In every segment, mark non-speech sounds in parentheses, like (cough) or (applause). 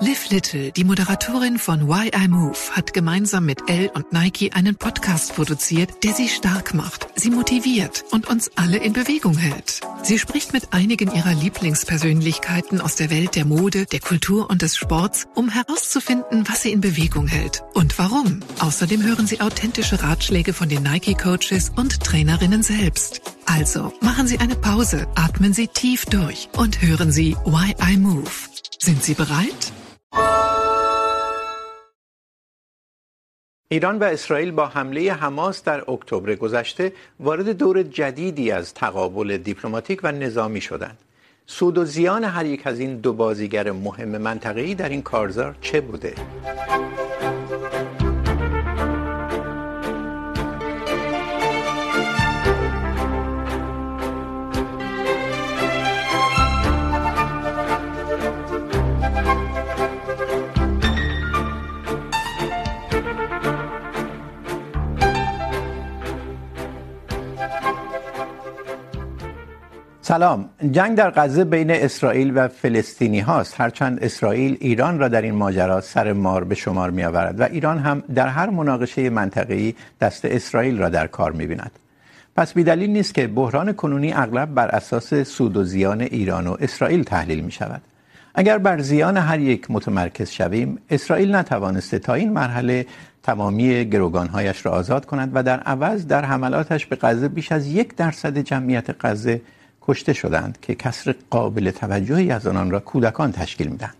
Liv Little, die Moderatorin von Why I Move, hat gemeinsam mit Elle und Nike einen Podcast produziert, der sie stark macht, sie motiviert und uns alle in Bewegung hält. Sie spricht mit einigen ihrer Lieblingspersönlichkeiten aus der Welt der Mode, der Kultur und des Sports, um herauszufinden, was sie in Bewegung hält und warum. Außerdem hören sie authentische Ratschläge von den Nike-Coaches und Trainerinnen selbst. Also machen Sie eine Pause, atmen Sie tief durch und hören Sie Why I Move. Sind Sie bereit? Iran و اسرائیل با حمله Hamas در اکتبر گذشته وارد دور جدیدی از تقابل دیپلماتیک و نظامی شدند. سود و زیان هر یک از این دو بازیگر مهم منطقه‌ای در این کارزار چه بوده؟ سلام. جنگ در غزه بین اسرائیل و فلسطینی هاست. هرچند اسرائیل ایران را در این ماجرا سر مار به شمار می آورد و ایران هم در هر مناقشه منطقه‌ای دست اسرائیل را در کار می بیند پس بیدلیل نیست که بحران کنونی اغلب بر اساس سود و زیان ایران و اسرائیل تحلیل می شود اگر بر زیان هر یک متمرکز شویم، اسرائیل نتوانسته تا این مرحله تمامی گروگانهایش را آزاد کند و در عوض در حملاتش به غزه بیش از یک درصد جمعیت غزه کشته شدند که کسر قابل توجهی از آنان را کودکان تشکیل میدن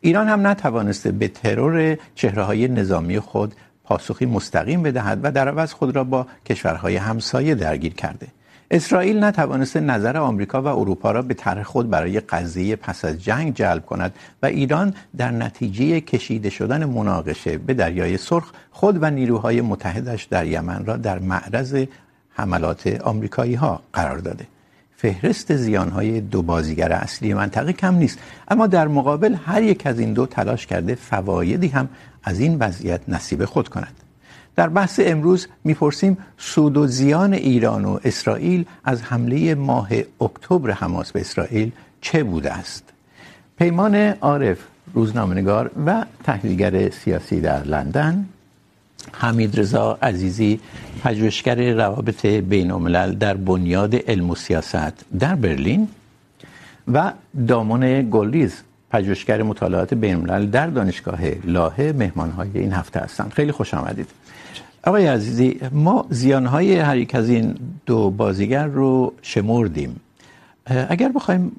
ایران هم نتوانسته به ترور چهره های نظامی خود پاسخی مستقیم بدهد و در عوض خود را با کشورهای همسایه درگیر کرده. اسرائیل نتوانسته نظر آمریکا و اروپا را به طرح خود برای قضیه پس از جنگ جلب کند و ایران در نتیجه کشیده شدن مناقشه به دریای سرخ خود و نیروهای متحدش در یمن را در معرض حملات آمریکایی ها قرار داده. فهرست زیانهای دو بازیگر اصلی منطقه کم نیست. اما در مقابل هر یک از این دو تلاش کرده فوایدی هم از این وضعیت نصیب خود کند. در بحث امروز میپرسیم سود و زیان ایران و اسرائیل از حمله ماه اکتبر حماس به اسرائیل چه بوده است؟ پیمان عارف، روزنامه‌نگار و تحلیلگر سیاسی در لندن. حمید رضا عزیزی، پژوهشگر روابط بین الملل در بنیاد علم و سیاست در برلین و دامون گلریز، پژوهشگر مطالعات بین الملل در دانشگاه لاهه مهمانهای این هفته هستند. خیلی خوش آمدید. آقای عزیزی، ما زیانهای هر یک از این دو بازیگر رو شمردیم. اگر بخوایم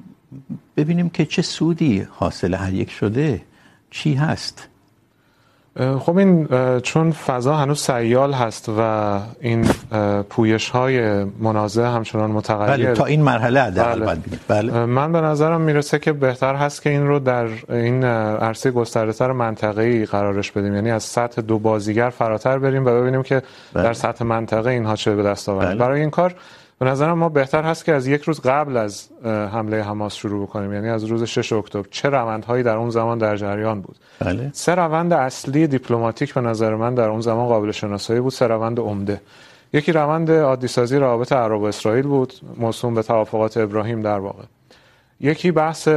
ببینیم که چه سودی حاصل هر یک شده، چی هست؟ خب این چون فضا هنوز سیال هست و این پویش های منازع همچنان متغیر بله تا این مرحله حداقل بله. بله. من به نظرم میرسه که بهتر هست که این رو در این عرصه گسترده‌تر منطقه‌ای قرارش بدیم یعنی از سطح دو بازیگر فراتر بریم و ببینیم که بله. در سطح منطقه اینها چه به دست بله. برای این کار به نظر ما بهتر هست که از یک روز قبل از حمله حماس شروع بکنیم. یعنی از روز 6 اکتبر. چه روندهایی در اون زمان در جریان بود؟ بله. سه روند اصلی دیپلماتیک به نظر من در اون زمان قابل شناسایی بود. سه روند عمده. یکی روند عادی سازی روابط عرب و اسرائیل بود. موسوم به توافقات ابراهیم در واقع. یکی بحث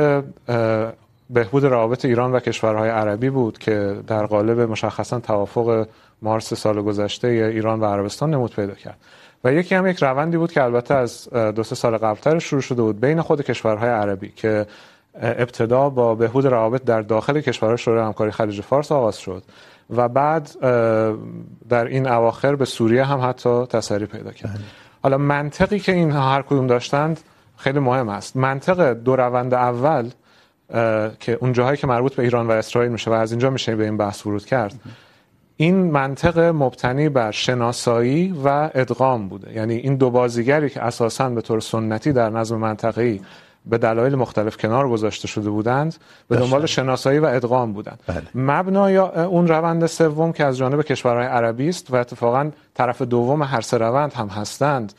بهبود روابط ایران و کشورهای عربی بود که در قالب مشخصا توافق مارس سال گذشته ایران و عربستان نمود پیدا کرد. و یکی هم یک روندی بود که البته از دو سه سال قبلتر شروع شده بود بین خود کشورهای عربی که ابتدا با بهبود روابط در داخل کشورهای شورای همکاری خلیج فارس آغاز شد و بعد در این اواخر به سوریه هم حتی تسری پیدا کرد. حالا منطقی که این هر کدوم داشتند خیلی مهم است. منطق دو روند اول که اون جاهایی که مربوط به ایران و اسرائیل میشه و از اینجا میشه به این بحث ورود کرد این منطق مبتنی بر شناسایی و ادغام بوده. یعنی این دو بازیگری که اساساً به طور سنتی در نظم منطقه‌ای به دلایل مختلف کنار گذاشته شده بودند به دنبال شناسایی و ادغام بودند. بله. مبنای اون روند سوم که از جانب کشورهای عربی است و اتفاقا طرف دوم هر سه روند هم هستند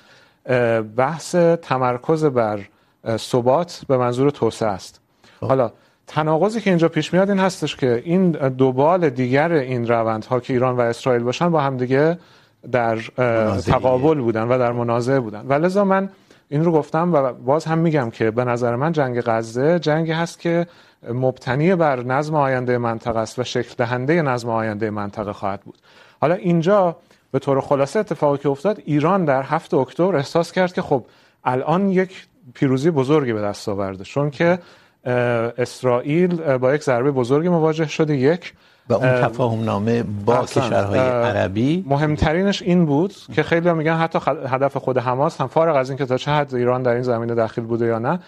بحث تمرکز بر ثبات به منظور توسعه است. حالا تناقضی که اینجا پیش میاد این هستش که این دو بال دیگر این روندها که ایران و اسرائیل باشن با هم دیگه در تقابل بودن و در منازعه بودن. و لذا من این رو گفتم و باز هم میگم که به نظر من جنگ غزه جنگی هست که مبتنی بر نظم آینده منطقه است و شکل دهنده نظم آینده منطقه خواهد بود. حالا اینجا به طور خلاصه اتفاقی که افتاد ایران در هفت اکتبر احساس کرد که خب الان یک پیروزی بزرگی به دست آورده. چون که اسرائیل با یک ضربه بزرگی مواجه شده. یک و اون تفاهم نامه با کشورهای عربی. مهمترینش این بود که خیلی هم میگن حتی هدف خود حماس هم فارغ از اینکه تا چه حد ایران در این زمینه داخل بوده یا نه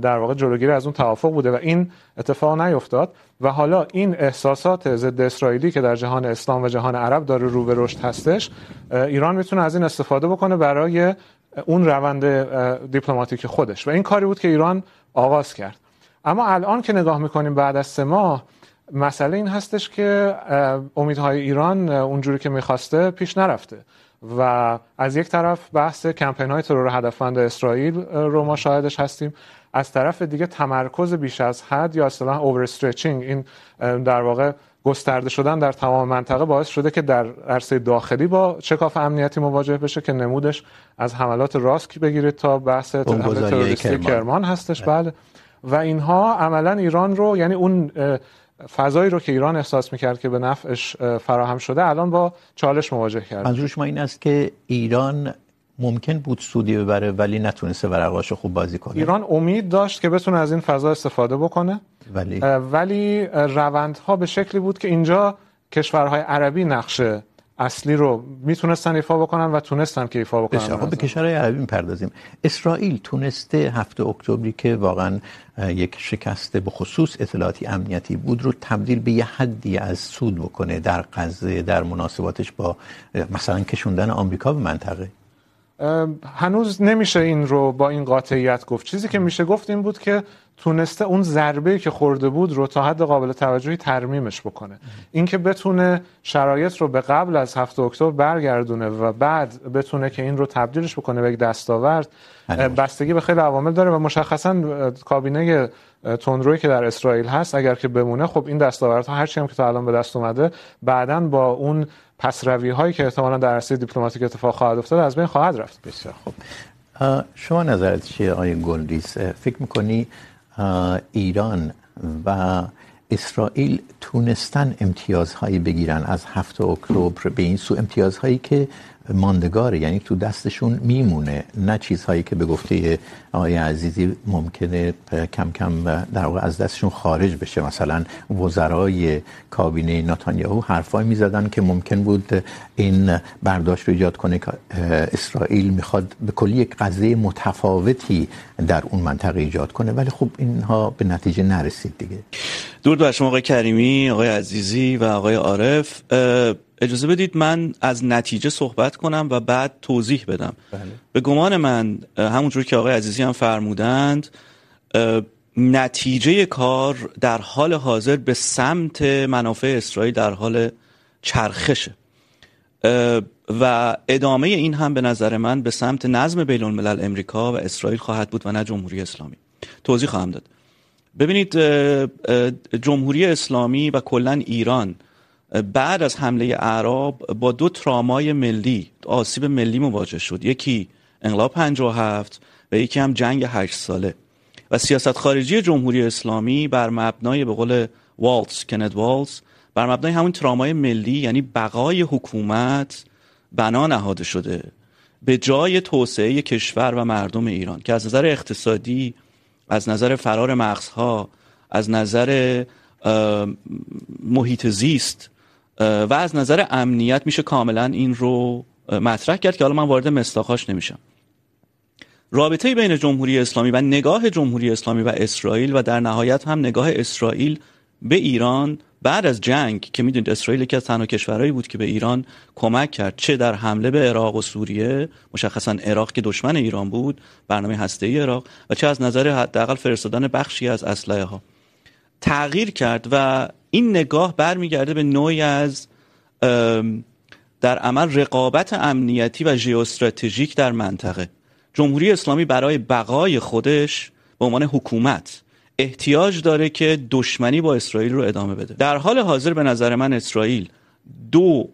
در واقع جلوگیری از اون توافق بوده و این اتفاق نیفتاد. و حالا این احساسات ضد اسرائیلی که در جهان اسلام و جهان عرب داره رو به رشد هستش ایران میتونه از این استفاده بکنه برای اون روند دیپلماتیک خودش. و این کاری بود که ایران آغاز کرد. اما الان که نگاه میکنیم بعد از سه ماه مسئله این هستش که امیدهای ایران اونجوری که میخواسته پیش نرفته و از یک طرف بحث کمپین های ترور هدفمند اسرائیل رو ما شاهدش هستیم. از طرف دیگه تمرکز بیش از حد یا اصطلاحا اوور این در واقع گسترده شدن در تمام منطقه باعث شده که در عرصه داخلی با چکاف امنیتی مواجه بشه که نمودش از حملات راسک بگیرید تا بحث تروریستی کرمان. هستش. بله. و اینها عملا ایران رو یعنی اون فضایی رو که ایران احساس میکرد که به نفعش فراهم شده الان با چالش مواجه کرد منظور شما این است که ایران ممکن بود سودی ببره ولی نتونسته ورقاشو خوب بازی کنه؟ ایران امید داشت که بتونه از این فضا استفاده بکنه. ولی؟ ولی روندها به شکلی بود که اینجا کشورهای عربی نقشه اصلی رو میتونستن ایفا بکنن و تونستن که ایفا بکنن. بسیار خب به کشورهای عربی میپردازیم اسرائیل تونسته هفته اکتبری که واقعا یک شکست به خصوص اطلاعاتی امنیتی بود رو تبدیل به یه حدی از سود بکنه در غزه در مناسباتش با مثلا کشوندن آمریکا به منطقه. هنوز نمیشه این رو با این قاطعیت گفت. چیزی که میشه گفت این بود که تونسته اون ضربه که خورده بود رو تا حد قابل توجهی ترمیمش بکنه. اینکه بتونه شرایط رو به قبل از هفته اکتبر برگردونه و بعد بتونه که این رو تبدیلش بکنه به یک دستاورد بستگی به خیلی عوامل داره و مشخصا کابینه تندروی که در اسرائیل هست اگر که بمونه خب این دستاوردها هرچی هم که تا الان به دست اومده بعدا با اون پس روی هایی که احتمالاً در عرصه دیپلماتیک اتفاق خواهد افتاد از بین خواهد رفت. بسیار خوب. شما نظرت چیه آقای گلریز فکر میکنی ایران و اسرائیل تونستن امتیازهایی بگیرن از هفته اکتبر به این سو امتیازهایی که ماندگاره یعنی تو دستشون میمونه. نه چیزهایی که به گفته آقای عزیزی ممکنه کم کم در واقع از دستشون خارج بشه. مثلا وزرای کابینه ناتانیاهو حرفایی میزدن که ممکن بود این برداشت رو ایجاد کنه. که اسرائیل میخواد به کلی یک قضیه متفاوتی در اون منطقه ایجاد کنه. ولی خب اینها به نتیجه نرسید دیگه. درود بر شما آقای کریمی، آقای عزیزی و آقای عارف. اجازه بدید من از نتیجه صحبت کنم و بعد توضیح بدم. بله. به گمان من همونجور که آقای عزیزی هم فرمودند نتیجه کار در حال حاضر به سمت منافع اسرائیل در حال چرخشه. و ادامه این هم به نظر من به سمت نظم بین الملل امریکا و اسرائیل خواهد بود و نه جمهوری اسلامی. توضیح خواهم داد. ببینید جمهوری اسلامی و کلا ایران بعد از حمله اعراب با دو ترامای ملی، آسیب ملی مواجه شد. یکی انقلاب 57 و یکی هم جنگ 8 ساله. و سیاست خارجی جمهوری اسلامی بر مبنای به قول والتز کند والتز بر مبنای همون ترامای ملی یعنی بقای حکومت بنا نهاده شده به جای توسعه کشور و مردم ایران که از نظر اقتصادی، از نظر فرار مغزها، از نظر محیط زیست و از نظر امنیت میشه کاملا این رو مطرح کرد که حالا من وارد مستاخاش نمیشم. رابطه بین جمهوری اسلامی و نگاه جمهوری اسلامی و اسرائیل و در نهایت هم نگاه اسرائیل به ایران بعد از جنگ، که میدونید اسرائیل یکی از تنها کشورهایی بود که به ایران کمک کرد، چه در حمله به عراق و سوریه، مشخصا عراق که دشمن ایران بود، برنامه هسته‌ای عراق، و چه از نظر حداقل فرستادن بخشی از اسلحه ها تغییر کرد و این نگاه برمیگرده به نوعی از در عمل رقابت امنیتی و ژئواستراتژیک در منطقه. جمهوری اسلامی برای بقای خودش به عنوان حکومت احتیاج داره که دشمنی با اسرائیل رو ادامه بده. در حال حاضر به نظر من اسرائیل دو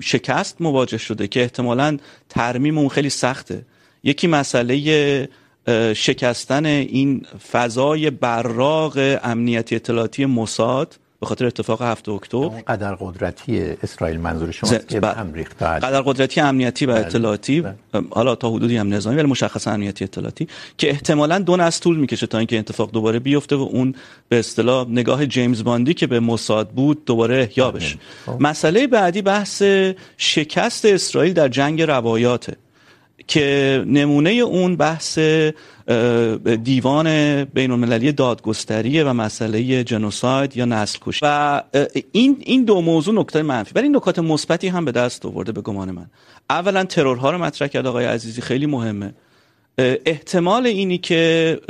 شکست مواجه شده که احتمالا ترمیم اون خیلی سخته. یکی مسئله شکستن این فضای براق امنیتی اطلاعاتی موساد به خاطر اتفاق هفته اکتبر. قدر قدرتی اسرائیل منظور شماست که به هم ریخته. قدر قدرتی امنیتی و اطلاعاتی. حالا تا حدودی هم نظامی ولی مشخصا امنیتی اطلاعاتی که احتمالا دو نسل طول میکشه تا اینکه اتفاق دوباره بیفته و اون به اصطلاح نگاه جیمز باندی که به موساد بود دوباره احیا بشه. مسئله بعدی بحث شکست اسرائیل در جنگ روایاته. که نمونه اون بحث دیوان بین المللی دادگستری و مسئله جنوساید یا نسل کشی. و این این دو موضوع نکته منفی. ولی نکات مثبتی هم به دست آورده به گمان من. اولا ترورها رو مطرح کرد، آقای عزیزی، خیلی مهمه. احتمال اینی که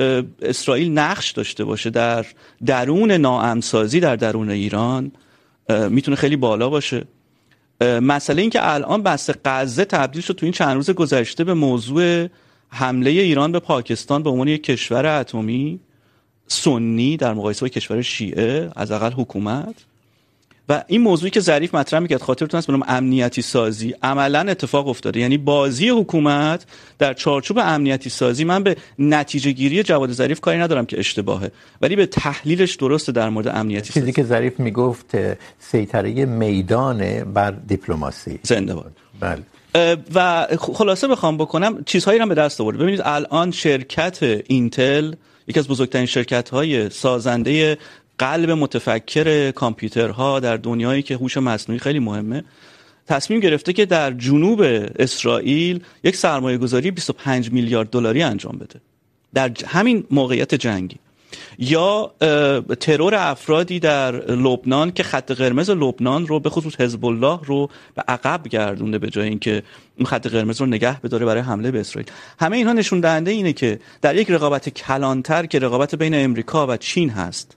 اسرائیل نقش داشته باشه در درون ناامسازی در درون ایران میتونه خیلی بالا باشه. مسئله این که الان بحث غزه تبدیل شد تو این چند روز گذشته به موضوع حمله ایران به پاکستان به عنوان یک کشور اتمی سنی در مقایسه با کشور شیعه، از اقل حکومت. و این موضوعی که ظریف مطرح میکرد خاطرتون هست بنام امنیتی سازی عملا اتفاق افتاده. یعنی بازی حکومت در چارچوب امنیتی سازی من به نتیجه گیری جواد ظریف کاری ندارم که اشتباهه ولی به تحلیلش درسته در مورد امنیتی چیزی که ظریف میگفت سیطره میدان بر دیپلماسی. زنده باد. بله. و خلاصه بخوام بکنم چیزهایی رو به دست آورده ببینید الان شرکت اینتل یکی از بزرگترین شرکت های سازنده قلب متفکر کامپیوترها در دنیایی که هوش مصنوعی خیلی مهمه، تصمیم گرفته که در جنوب اسرائیل یک سرمایه گذاری 25 میلیارد دلاری انجام بده. در همین موقعیت جنگی. یا ترور افرادی در لبنان که خط قرمز لبنان رو به خصوص حزب الله رو به عقب گردونده به جای اینکه اون خط قرمز رو نگه بداره برای حمله به اسرائیل. همه اینها نشون دهنده اینه که در یک رقابت کلانتر که رقابت بین امریکا و چین هست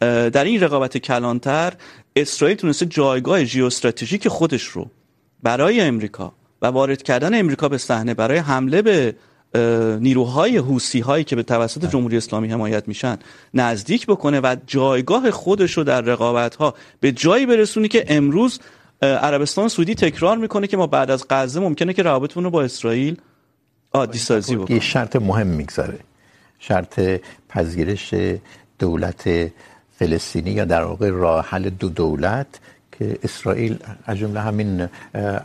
در این رقابت کلانتر اسرائیل تونسته جایگاه ژئواستراتژیک خودش رو برای امریکا و وارد کردن امریکا به صحنه برای حمله به نیروهای حوسی هایی که به توسط جمهوری اسلامی حمایت میشن نزدیک بکنه و جایگاه خودش رو در رقابت ها به جایی برسونی که امروز عربستان سعودی تکرار میکنه که ما بعد از غزه ممکنه که روابطمون رو با اسرائیل عادی سازی بکنه یه شرط مهم میگذاره. شرط پذیرش دولت فلسطینی یا در واقع راه حل دو دولت که اسرائیل از جمله همین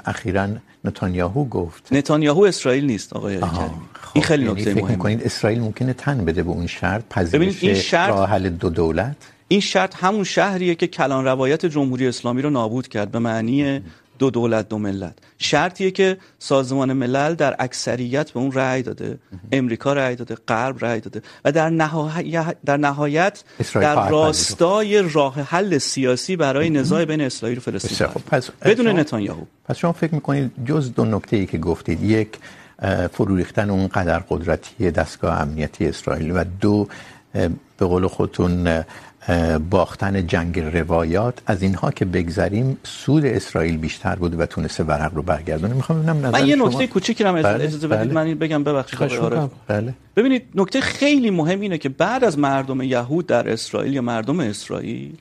اخیرا نتانیاهو گفت. نتانیاهو اسرائیل نیست آقای کریمی این خیلی نکته فکر مهمه. میکنید اسرائیل ممکنه تن بده به اون شرط ببینید این پذیرش شرط- راه حل دو دولت؟ این شرط همون شهریه که کلان روایت جمهوری اسلامی رو نابود کرد به معنی دو دولت دو ملت. شرطیه که سازمان ملل در اکثریت به اون رأی داده. امریکا رأی داده غرب رأی داده. و در نهایت در نهایت در راستای راه حل سیاسی برای نزاع بین اسرائیل و فلسطین بدون نتانیاهو. پس شما فکر میکنید جز دو نکته ای که گفتید یک فرو ریختن اون قدر قدرتی دستگاه امنیتی اسرائیل و دو به قول خودتون باختن جنگ روایات. از اینها که بگذریم سود اسرائیل بیشتر بود و تونسته ورق رو برگردونه. میخوام ببینم نظر من یه شما. نکته کوچیکی هم بله، اجازه بدید. بله. من این بگم ببخشید. بله. ببینید نکته خیلی مهم اینه که بعد از مردم یهود در اسرائیل یا مردم اسرائیل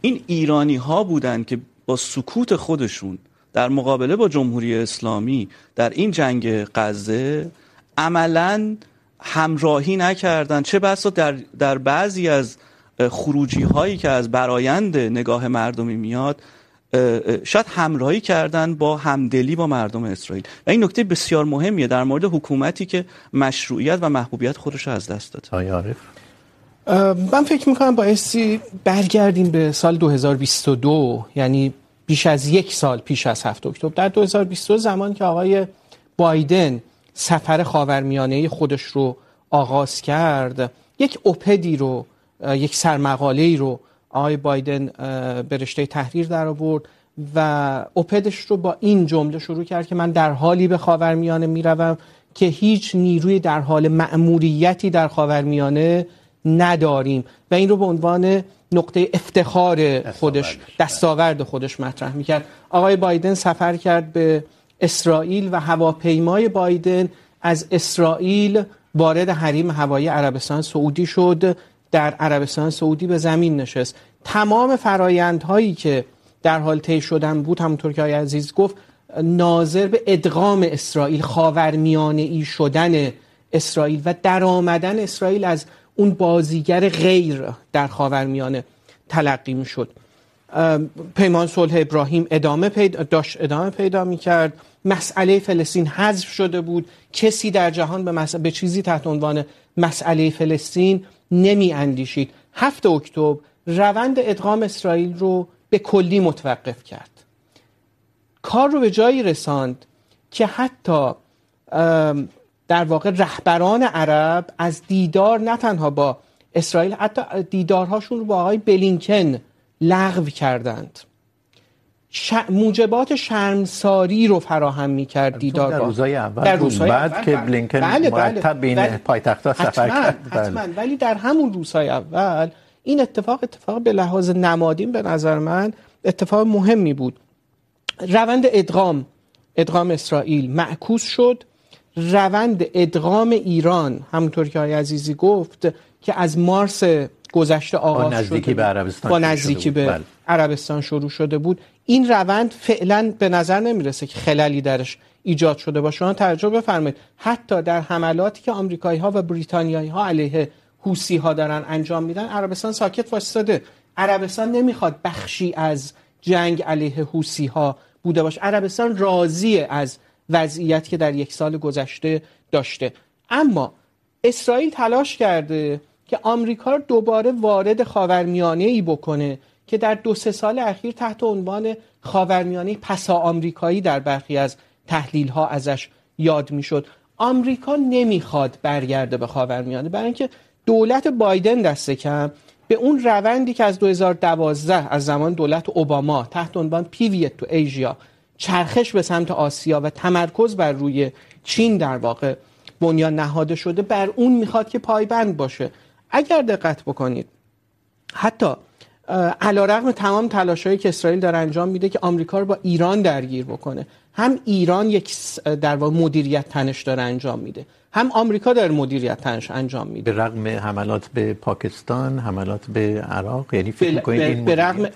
این ایرانی ها بودن که با سکوت خودشون در مقابله با جمهوری اسلامی در این جنگ غزه عملا همراهی نکردن. چه بسا در, در بعضی از خروجی هایی که از برایند نگاه مردمی میاد شاید همراهی کردن با همدلی با مردم اسرائیل. و این نکته بسیار مهمیه در مورد حکومتی که مشروعیت و محبوبیت خودش رو از دست داد آقای عارف. من فکر میکنم بایستی برگردیم به سال 2022 یعنی بیش از یک سال پیش از 7 اکتبر. در 2022 زمان که آقای بایدن سفر خاورمیانه خودش رو آغاز کرد یک اوپدی رو یک سرمقاله رو آقای بایدن به رشته تحریر در آورد و اوپدش رو با این جمله شروع کرد که من در حالی به خاورمیانه میروم که هیچ نیروی در حال مأموریتی در خاورمیانه نداریم. و این رو به عنوان نقطه افتخار خودش دستاورد خودش مطرح میکرد. آقای بایدن سفر کرد به اسرائیل و هواپیمای بایدن. از اسرائیل وارد حریم هوایی عربستان سعودی شد. در عربستان سعودی به زمین نشست. تمام فرایندهایی که در حال طی شدن بود همونطور که آقای عزیز گفت ناظر به ادغام اسرائیل خاورمیانه ای شدن اسرائیل و در آمدن اسرائیل از اون بازیگر غیر در خاورمیانه تلقی میشد. پیمان صلح ابراهیم ادامه پیدا داشت ادامه پیدا میکرد. مسئله فلسطین حذف شده بود. کسی در جهان به, مس... به چیزی تحت عنوان مسئله فلسطین نمی اندیشید هفت اکتبر روند ادغام اسرائیل رو به کلی متوقف کرد. کار رو به جایی رساند که حتی در واقع رهبران عرب از دیدار نه تنها با اسرائیل، حتی دیدارهاشون رو با آقای بلینکن لغو کردند. ش... موجبات شرمساری رو فراهم میکرد دیدار در روزهای اول در روزهای بعد اول که بلینکن بله مرتب بین بله پایتخت‌ها سفر کرد. حتما. ولی در همون روزهای اول این اتفاق اتفاق به لحاظ نمادین به نظر من اتفاق مهمی بود. روند ادغام ادغام اسرائیل معکوس شد. روند ادغام ایران همونطور که آقای عزیزی گفت که از مارس گذشته آغاز شده نزدیکی به عربستان با نزدیکی به بل. عربستان شروع شده بود. این روند فعلا به نظر نمیرسه که خلالی درش ایجاد شده باشه. شما توجه بفرمایید. حتی در حملاتی که آمریکایی ها و بریتانیایی ها علیه حوسی ها دارن انجام میدن، عربستان ساکت وایساده عربستان نمیخواد بخشی از جنگ علیه حوسی ها بوده باشه. عربستان راضی از وضعیت که در یک سال گذشته داشته. اما اسرائیل تلاش کرده که آمریکا رو دوباره وارد خاورمیانه ای بکنه که در دو سه سال اخیر تحت عنوان خاورمیانه پسا آمریکایی در برخی از تحلیل ها ازش یاد میشد. آمریکا نمیخواد برگرده به خاورمیانه. برای اینکه دولت بایدن دست کم به اون روندی که از 2012 از زمان دولت اوباما، تحت عنوان پیویت تو ایژیا، چرخش به سمت آسیا و تمرکز بر روی چین در واقع بنیان نهاده شده، بر اون میخواد که پایبند باشه. اگر دقت بکنید، حتی علا رقم تمام تلاشایی که اسرائیل داره انجام میده که آمریکا رو با ایران درگیر بکنه. هم ایران یک در واقع مدیریت تنش داره انجام میده. هم آمریکا داره مدیریت تنش انجام میده. به رغم حملات به پاکستان حملات به عراق یعنی فکر می‌کنید این به رغم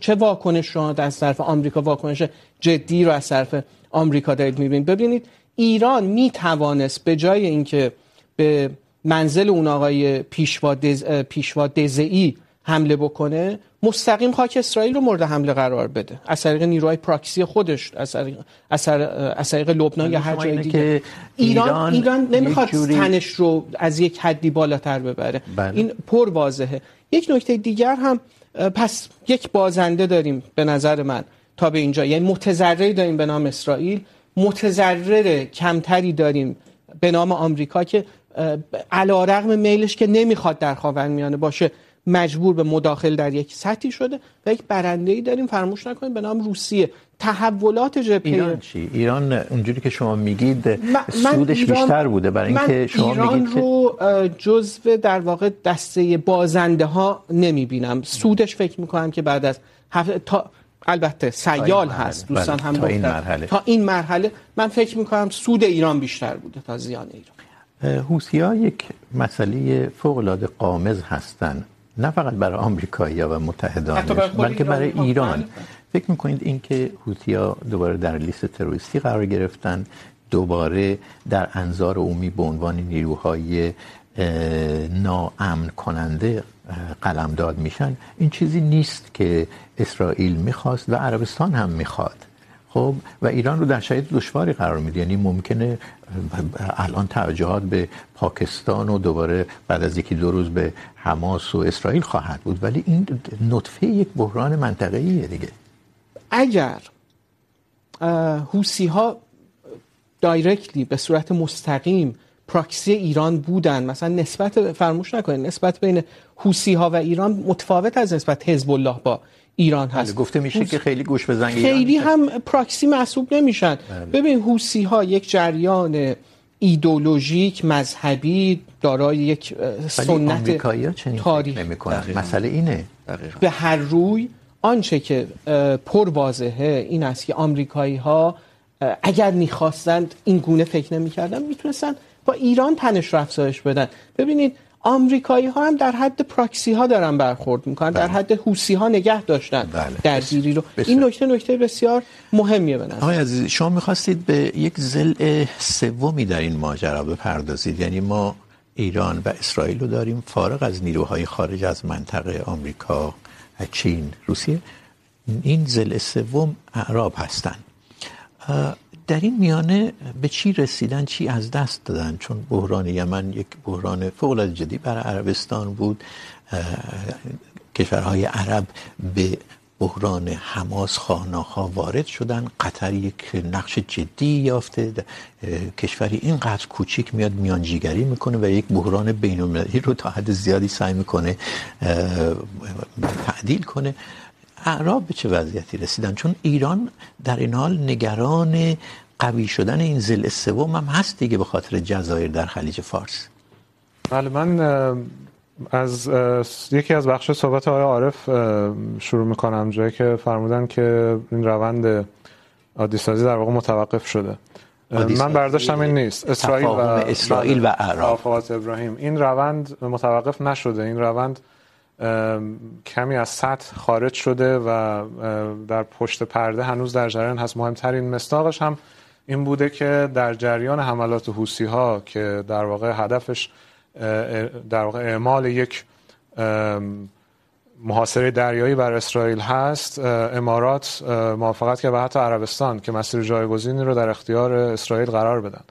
چه واکنش شما از طرف آمریکا واکنش جدی رو از طرف آمریکا دارید میبینید؟ ببینید ایران میتوانست به جای اینکه به منزل اون آقای پیشوا دز... پیشوا دزئی حمله بکنه مستقیم خاک اسرائیل رو مورد حمله قرار بده. از طریق نیروهای پراکسی خودش از طریق از طریق لبنان یا هر جای دیگه. ایران ایران نمیخواد جوری... تنش رو از یک حدی بالاتر ببره. بله. این پر واضحه. یک نکته دیگر هم پس یک بازنده داریم به نظر من تا به اینجا. یعنی متضرری داریم به نام اسرائیل. متضرر کمتری داریم به نام آمریکا که علی رغم میلش که نمیخواد در خاورمیانه باشه. مجبور به مداخل در یک سطحی شده و یک برنده ای داریم فراموش نکنیم به نام روسیه. تحولات جبهه ایران چی؟ ایران اونجوری که شما میگید سودش ایران... بیشتر بوده برای اینکه شما ایران میگید رو جزو در واقع دسته بازنده ها نمیبینم. سودش فکر میکنم که بعد از هفته تا البته سیال هست دوستان هم تا این مرحله. تا این مرحله من فکر میکنم سود ایران بیشتر بوده تا زیان ایران. حوثی‌ها یک مسئله فوق العاده قامز هستند نه فقط برای آمریکایی‌ها و متحدانش بلکه برای ایران. فکر می‌کنید اینکه حوثی‌ها دوباره در لیست تروریستی قرار گرفتن دوباره در انظار عمومی به عنوان نیروهای ناامن کننده قلمداد میشن این چیزی نیست که اسرائیل میخواست و عربستان هم میخواد. خب، و ایران رو در شرایط دشواری قرار میده. یعنی ممکنه الان توجهات به پاکستان و دوباره بعد از یکی دو روز به حماس و اسرائیل خواهد بود. ولی این نطفه یک بحران منطقه‌ایه دیگه. اگر حوسی ها دایرکتلی به صورت مستقیم پراکسی ایران بودن، مثلا نسبت فراموش نکنید، نسبت بین حوسی ها و ایران متفاوت از نسبت حزب الله با ایران هست. گفته میشه که خیلی گوش به زنگ خیلی هم پراکسی محسوب نمیشن. ببین حوسی ها یک جریان ایدولوژیک مذهبی دارای یک سنت تاریخی نمیکنن مسئله اینه. دقیقا. به هر روی آنچه که پر واضحه این است که آمریکایی ها اگر میخواستند این گونه فکر نمیکردن میتونستن با ایران تنش رو افزایش بدن. ببینید آمریکایی ها هم در حد پراکسی ها دارن برخورد میکنن در حد حوسی ها نگه داشتن درگیری رو. این نکته نکته بسیار مهمیه به نظر. آقای عزیز شما میخواستید به یک ضلع سومی در این ماجرا بپردازید. یعنی ما ایران و اسرائیل رو داریم فارغ از نیروهای خارج از منطقه آمریکا چین روسیه. این ضلع سوم اعراب هستن. در این میانه به چی رسیدن، چی از دست دادن؟ چون بحران یمن یک بحران فوق العاده جدی برای عربستان بود. کشورهای عرب به بحران حماس خانه‌ها وارد شدن. قطر یک نقش جدی یافته. کشوری اینقدر کوچیک میاد، میانجیگری میکنه و یک بحران بین‌المللی رو تا حد زیادی سعی میکنه تعدیل کنه. اعراب به چه وضعیتی رسیدن؟ چون ایران در این حال نگران قوی شدن این ضلع سوم هم هست دیگه به خاطر جزایر در خلیج فارس. بله من از یکی از بخش صحبت آقای عارف شروع میکنم جایی که فرمودن که این روند عادی سازی در واقع متوقف شده. من برداشتم این نیست. اسرائیل و اسرائیل و اعراب. ابراهیم. این روند متوقف نشده. این روند کمی از سطح خارج شده و در پشت پرده هنوز در جریان هست. مهمترین مستاقش هم این بوده که در جریان حملات حوسی ها که در واقع هدفش در واقع اعمال یک محاصره دریایی بر اسرائیل هست امارات موافقت کرد و حتی عربستان که مسیر جایگزینی رو در اختیار اسرائیل قرار بدن.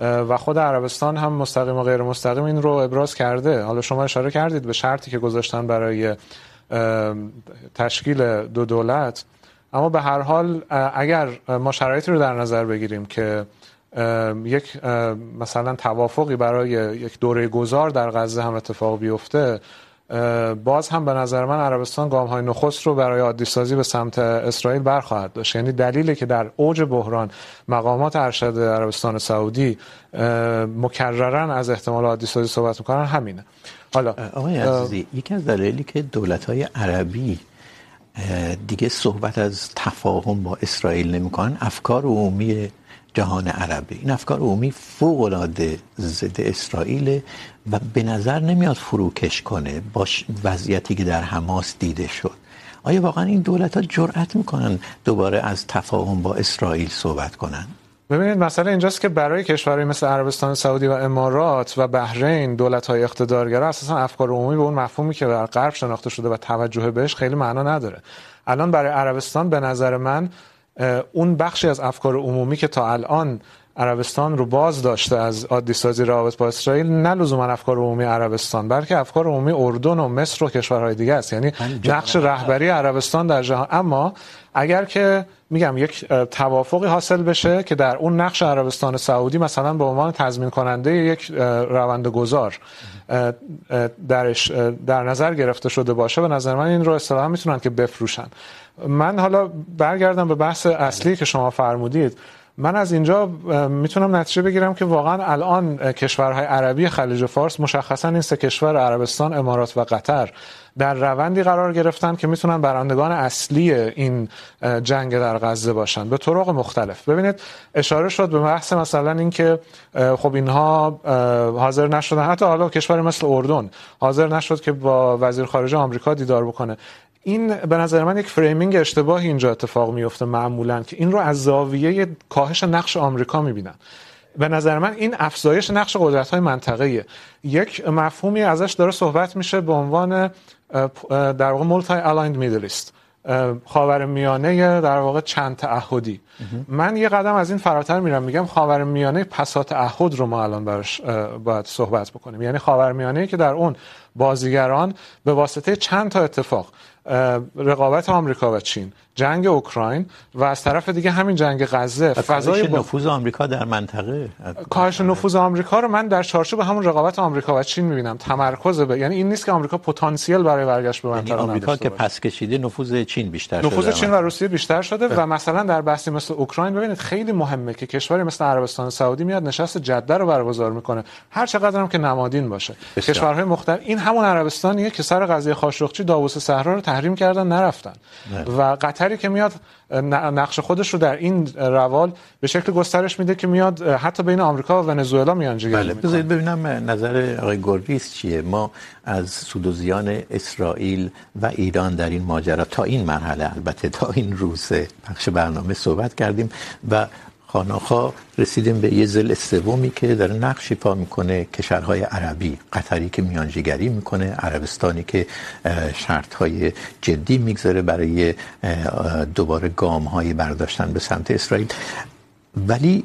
و خود عربستان هم مستقیم و غیر مستقیم این رو ابراز کرده. حالا شما اشاره کردید به شرطی که گذاشتن برای تشکیل دو دولت. اما به هر حال اگر ما شرایطی رو در نظر بگیریم که یک مثلا توافقی برای یک دوره گذار در غزه هم اتفاق بیفته باز هم به نظر من عربستان گام های نخست رو برای عادی سازی به سمت اسرائیل برخواهد داشت. یعنی دلیلی که در اوج بحران مقامات ارشد عربستان سعودی مکررن از احتمال عادی سازی صحبت میکنن همینه. حالا آقای عزیزی یکی از دلایلی که دولت های عربی دیگه صحبت از تفاهم با اسرائیل نمیکنن افکار عمومی جهان عربی این افکار عمومی فوق العاده ضد اسرائیل. و به نظر نمیاد فروکش کنه با وضعیتی که در حماس دیده شد. آیا واقعا این دولت ها جرأت میکنن دوباره از تفاهم با اسرائیل صحبت کنن؟ ببینید، مسئله اینجاست که برای کشورهای مثل عربستان سعودی و امارات و بحرین دولت‌های اقتدارگرا اساسا افکار عمومی به اون مفهومی که در غرب شناخته شده و توجه بهش خیلی معنا نداره. الان برای عربستان به نظر من اون بخشی از افکار عمومی که تا الان عربستان رو باز داشته از عادی سازی روابط با اسرائیل نه لزوما افکار عمومی عربستان بلکه افکار عمومی اردن و مصر و کشورهای دیگه است. یعنی نقش رهبری عربستان در جهان. اما اگر که میگم یک توافقی حاصل بشه که در اون نقش عربستان سعودی مثلا به عنوان تضمین کننده یک روند گذار درش در نظر گرفته شده باشه به نظر من این رو اصطلاحا میتونن که بفروشن. من حالا برگردم به بحث اصلی که شما فرمودید. من از اینجا میتونم نتیجه بگیرم که واقعا الان کشورهای عربی خلیج فارس مشخصا این سه کشور عربستان، امارات و قطر در روندی قرار گرفتن که میتونن برندگان اصلی این جنگ در غزه باشن. به طرق مختلف. ببینید اشاره شد به بحث مثلا اینکه خب اینها حاضر نشدن. حتی حالا کشور مثل اردن حاضر نشد که با وزیر خارجه آمریکا دیدار بکنه. این به نظر من یک فریمینگ اشتباهی اینجا اتفاق میفته معمولا که این رو از زاویه کاهش نقش آمریکا میبینن. به نظر من این افزایش نقش قدرت های منطقه یک مفهومی ازش داره صحبت میشه به عنوان در واقع مولتی الاینed میدل ایست خاورمیانه در واقع چند تعهدی. من یه قدم از این فراتر میرم، میگم خاورمیانه پسا تعهد رو ما الان براش باید صحبت بکنیم. یعنی خاورمیانه که در اون بازیگران به واسطه چند تا اتفاق رقابت آمریکا و چین. جنگ اوکراین و از طرف دیگه همین جنگ غزه فضای با... نفوذ آمریکا در منطقه. کاهش نفوذ آمریکا رو من در چارچوب همون رقابت آمریکا و چین میبینم. تمرکز به یعنی این نیست که آمریکا پتانسیل برای برگشت به منطقه یعنی آمریکا که پس کشیده نفوذ چین بیشتر نفوذ شده. نفوذ چین و روسیه بیشتر شده و مثلا در بحثی مثل اوکراین ببینید خیلی مهمه که کشوری مثل عربستان سعودی میاد نشست جده رو برگزار میکنه. هر چقدر هم که نمادین باشه. کشورهای مختلف این همون عربستانیه که سر قضیه خاشقچی داووس صحرا رو تحریم کردن نرفتن. نه. و قطری که میاد نقش خودش رو در این روال به شکل گسترش میده که میاد حتی بین آمریکا و ونزوئلا میانجیگری بله. بذارید ببینم نظر آقای گرگیس چیه. ما از سود و زیان اسرائیل و ایران در این ماجرا تا این مرحله البته تا این روز بخش برنامه صحبت کردیم و خاناخا رسیدیم به یه زل سومی که داره نقش ایفا میکنه، کشورهای عربی، قطری که میانجیگری میکنه، عربستانی که شرطهای جدی میگذاره برای دوباره گامهای برداشتن به سمت اسرائیل. ولی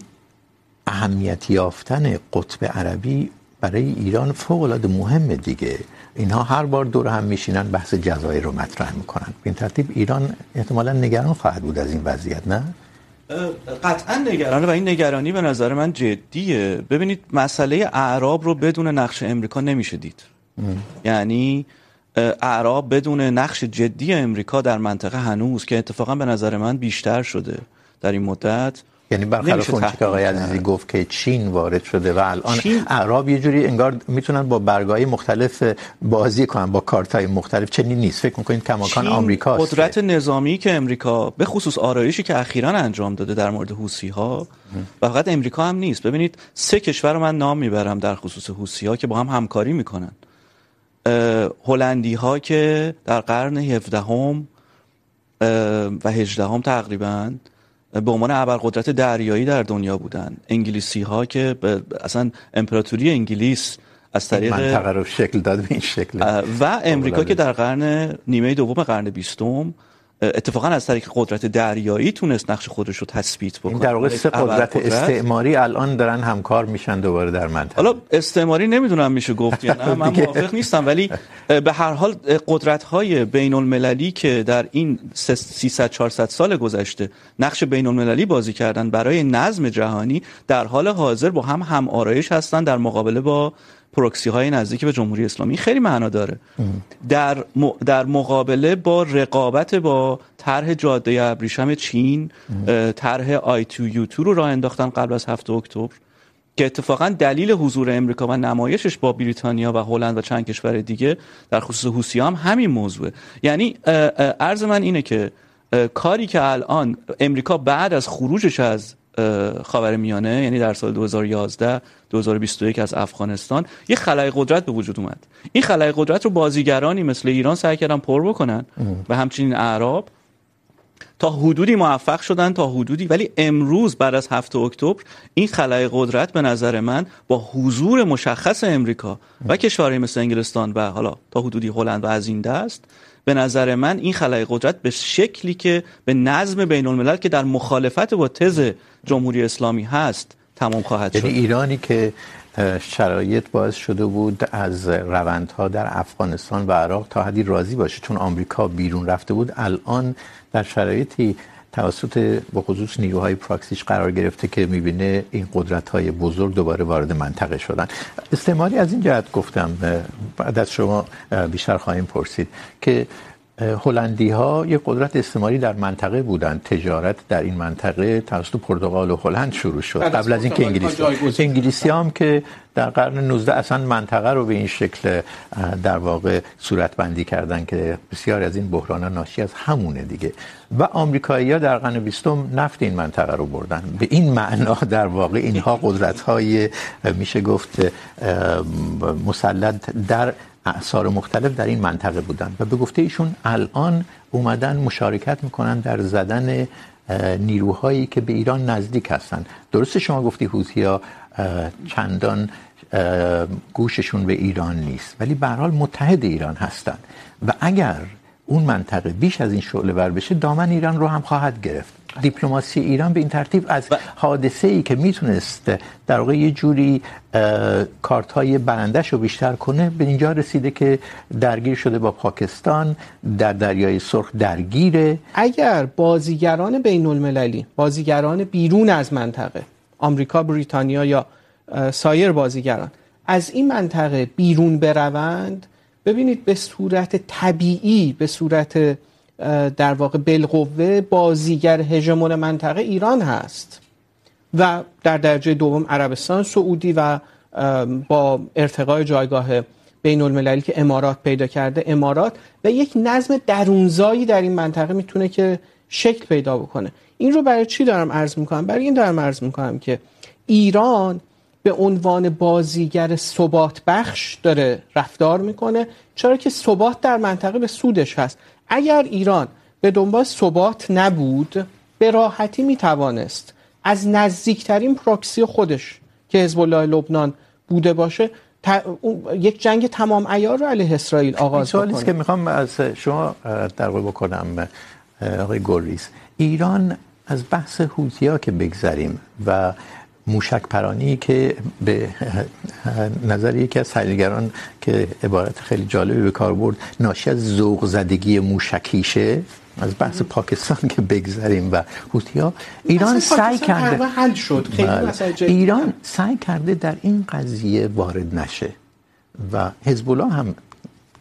اهمیت یافتن قطب عربی برای ایران فوق العاده مهمه دیگه. اینها هر بار دور هم میشینن، بحث جزایر رو مطرح میکنن. به این ترتیب ایران احتمالا نگران خواهد بود از این وضعیت، نه؟ قطعا نگرانه و این نگرانی به نظر من جدیه. ببینید مسئله اعراب رو بدون نقش امریکا نمیشه دید. یعنی اعراب بدون نقش جدی امریکا در منطقه هنوز که اتفاقا به نظر من بیشتر شده در این مدت. یعنی برخلاف اون که آقای عزیزی گفت که چین وارد شده و الان اعراب یه جوری انگار میتونن با برگای مختلف بازی کنن با کارتای مختلف. چنین نیست. فکر میکنید کماکان آمریکا قدرت نظامی که امریکا به خصوص آرایشی که اخیرا انجام داده در مورد حوثی ها و فقط امریکا هم نیست. ببینید سه کشور رو من نام میبرم در خصوص حوثی ها که با هم همکاری میکنن. هلندی ها که در قرن 17 هم و 18 هم تقریباً به عنوان ابرقدرت دریایی در دنیا بودن. انگلیسی ها که اصلا امپراتوری انگلیس از طریق منطقه رو شکل داد به این شکل. و امریکا که در قرن نیمه دوم قرن بیستم اتفاقا از طریق قدرت دریایی تونست نقش خودش رو تثبیت بکنه. این در واقع سه قدرت استعماری الان دارن همکار میشن دوباره در منطقه. حالا استعماری نمیدونم میشه گفت یا نه من (laughs) موافق نیستم ولی به هر حال قدرت های بین المللی که در این 300 400 سال گذشته نقش بین المللی بازی کردن برای نظم جهانی در حال حاضر با هم هم آرایش هستن در مقابله با پروکسی های نزدیک به جمهوری اسلامی خیلی معنا داره. در م... در مقابله با رقابت با طرح جاده ابریشم چین طرح آی تو یو تو رو راه انداختن قبل از 7 اکتبر که اتفاقا دلیل حضور امریکا و نمایشش با بریتانیا و هلند و چند کشور دیگه در خصوص حوثی هم همین موضوعه. یعنی عرض من اینه که کاری که الان امریکا بعد از خروجش از خاورمیانه یعنی در سال 2011 2021 از افغانستان یه خلای قدرت به وجود اومد. این خلای قدرت رو بازیگرانی مثل ایران سعی کردن پر بکنن و همچنین اعراب. تا حدودی موفق شدن تا حدودی ولی امروز بعد از هفته اکتبر این خلای قدرت به نظر من با حضور مشخص امریکا و کشورهای مثل انگلستان و حالا تا حدودی هلند و از این دست به نظر من این خلای قدرت به شکلی که به نظم بین الملل که در مخالفت با تز جمهوری اسلامی هست تمام خواهد شد. یعنی ایرانی که شرایط باعث شده بود از روندها در افغانستان و عراق تا حدی راضی باشه چون آمریکا بیرون رفته بود الان در شرایطی توسط به خصوص نیروهای پراکسیش قرار گرفته که میبینه این قدرت های بزرگ دوباره وارد منطقه شدن. استعماری از این جهت گفتم، بعد از شما بیشتر خواهیم پرسید که هلندی ها یک قدرت استعماری در منطقه بودند. تجارت در این منطقه توسط پرتغال و هلند شروع شد. قبل از اینکه انگلیسی انگلیسی هم که در قرن 19 اصلا منطقه رو به این شکل در واقع صورت بندی کردن که بسیار از این بحران ناشی از همونه دیگه. و آمریکایی‌ها در قرن 20 نفت این منطقه رو بردن. به این معنا در واقع اینها قدرت‌های میشه گفت مسلط در اعثار مختلف در این منطقه بودن. و به گفته ایشون الان اومدن مشارکت میکنن در زدن نیروهایی که به ایران نزدیک هستن. درسته شما گفتی حوثی ها چندان گوششون به ایران نیست، ولی به هر حال متحد ایران هستن. و اگر اون منطقه بیش از این شعله ور بشه، دامن ایران رو هم خواهد گرفت. دیپلماسی ایران به این ترتیب از حادثه ای که میتونست در واقع یه جوری کارت های برندش رو بیشتر کنه به اینجا رسیده که درگیر شده با پاکستان در دریای سرخ درگیره اگر بازیگران بین المللی بازیگران بیرون از منطقه آمریکا بریتانیا یا سایر بازیگران از این منطقه بیرون بروند ببینید به صورت طبیعی به صورت در واقع بالقوه بازیگر هژمون منطقه ایران هست و در درجه دوم عربستان، سعودی و با ارتقای جایگاه بین المللی که امارات پیدا کرده امارات و یک نظم درونزایی در این منطقه میتونه که شکل پیدا بکنه. این رو برای چی دارم عرض میکنم؟ برای این دارم عرض میکنم که ایران به عنوان بازیگر ثبات بخش داره رفتار میکنه، چرا که ثبات در منطقه به سودش هست. اگر ایران به دنبال ثبات نبود به راحتی میتوانست از نزدیکترین پروکسی خودش که حزب الله لبنان بوده باشه یک جنگ تمام عیار رو علیه اسرائیل آغاز بکنه سوالی که میخوام از شما در بکنم آقای گوریس ایران از بحث هوتیا که بگذریم و موشک پرانی که به نظر یکی از تحلیلگران که عبارت خیلی جالبی به کار برد. ناشی از ذوق زدگی موشکیشه. از بحث پاکستان که بگذریم و هوتیا. ایران سعی کرده حل شد. خیلی ایران سعی کرده در این قضیه وارد نشه و حزب الله هم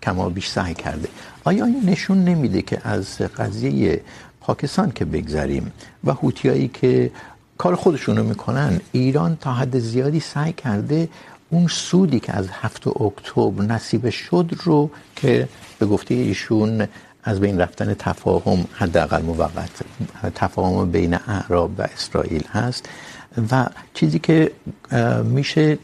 کما بیش سعی کرده. آیا این نشون نمیده که از قضیه پاکستان که بگذریم و هوتیایی که کار خودشون رو میکنن. ایران تا حد زیادی سعی کرده اون سودی که از هفت اکتبر نصیب شد رو که به گفته ایشون از بین رفتن تفاهم حداقل موقت، تفاهم بین اعراب و اسرائیل هست و چیزی که میشه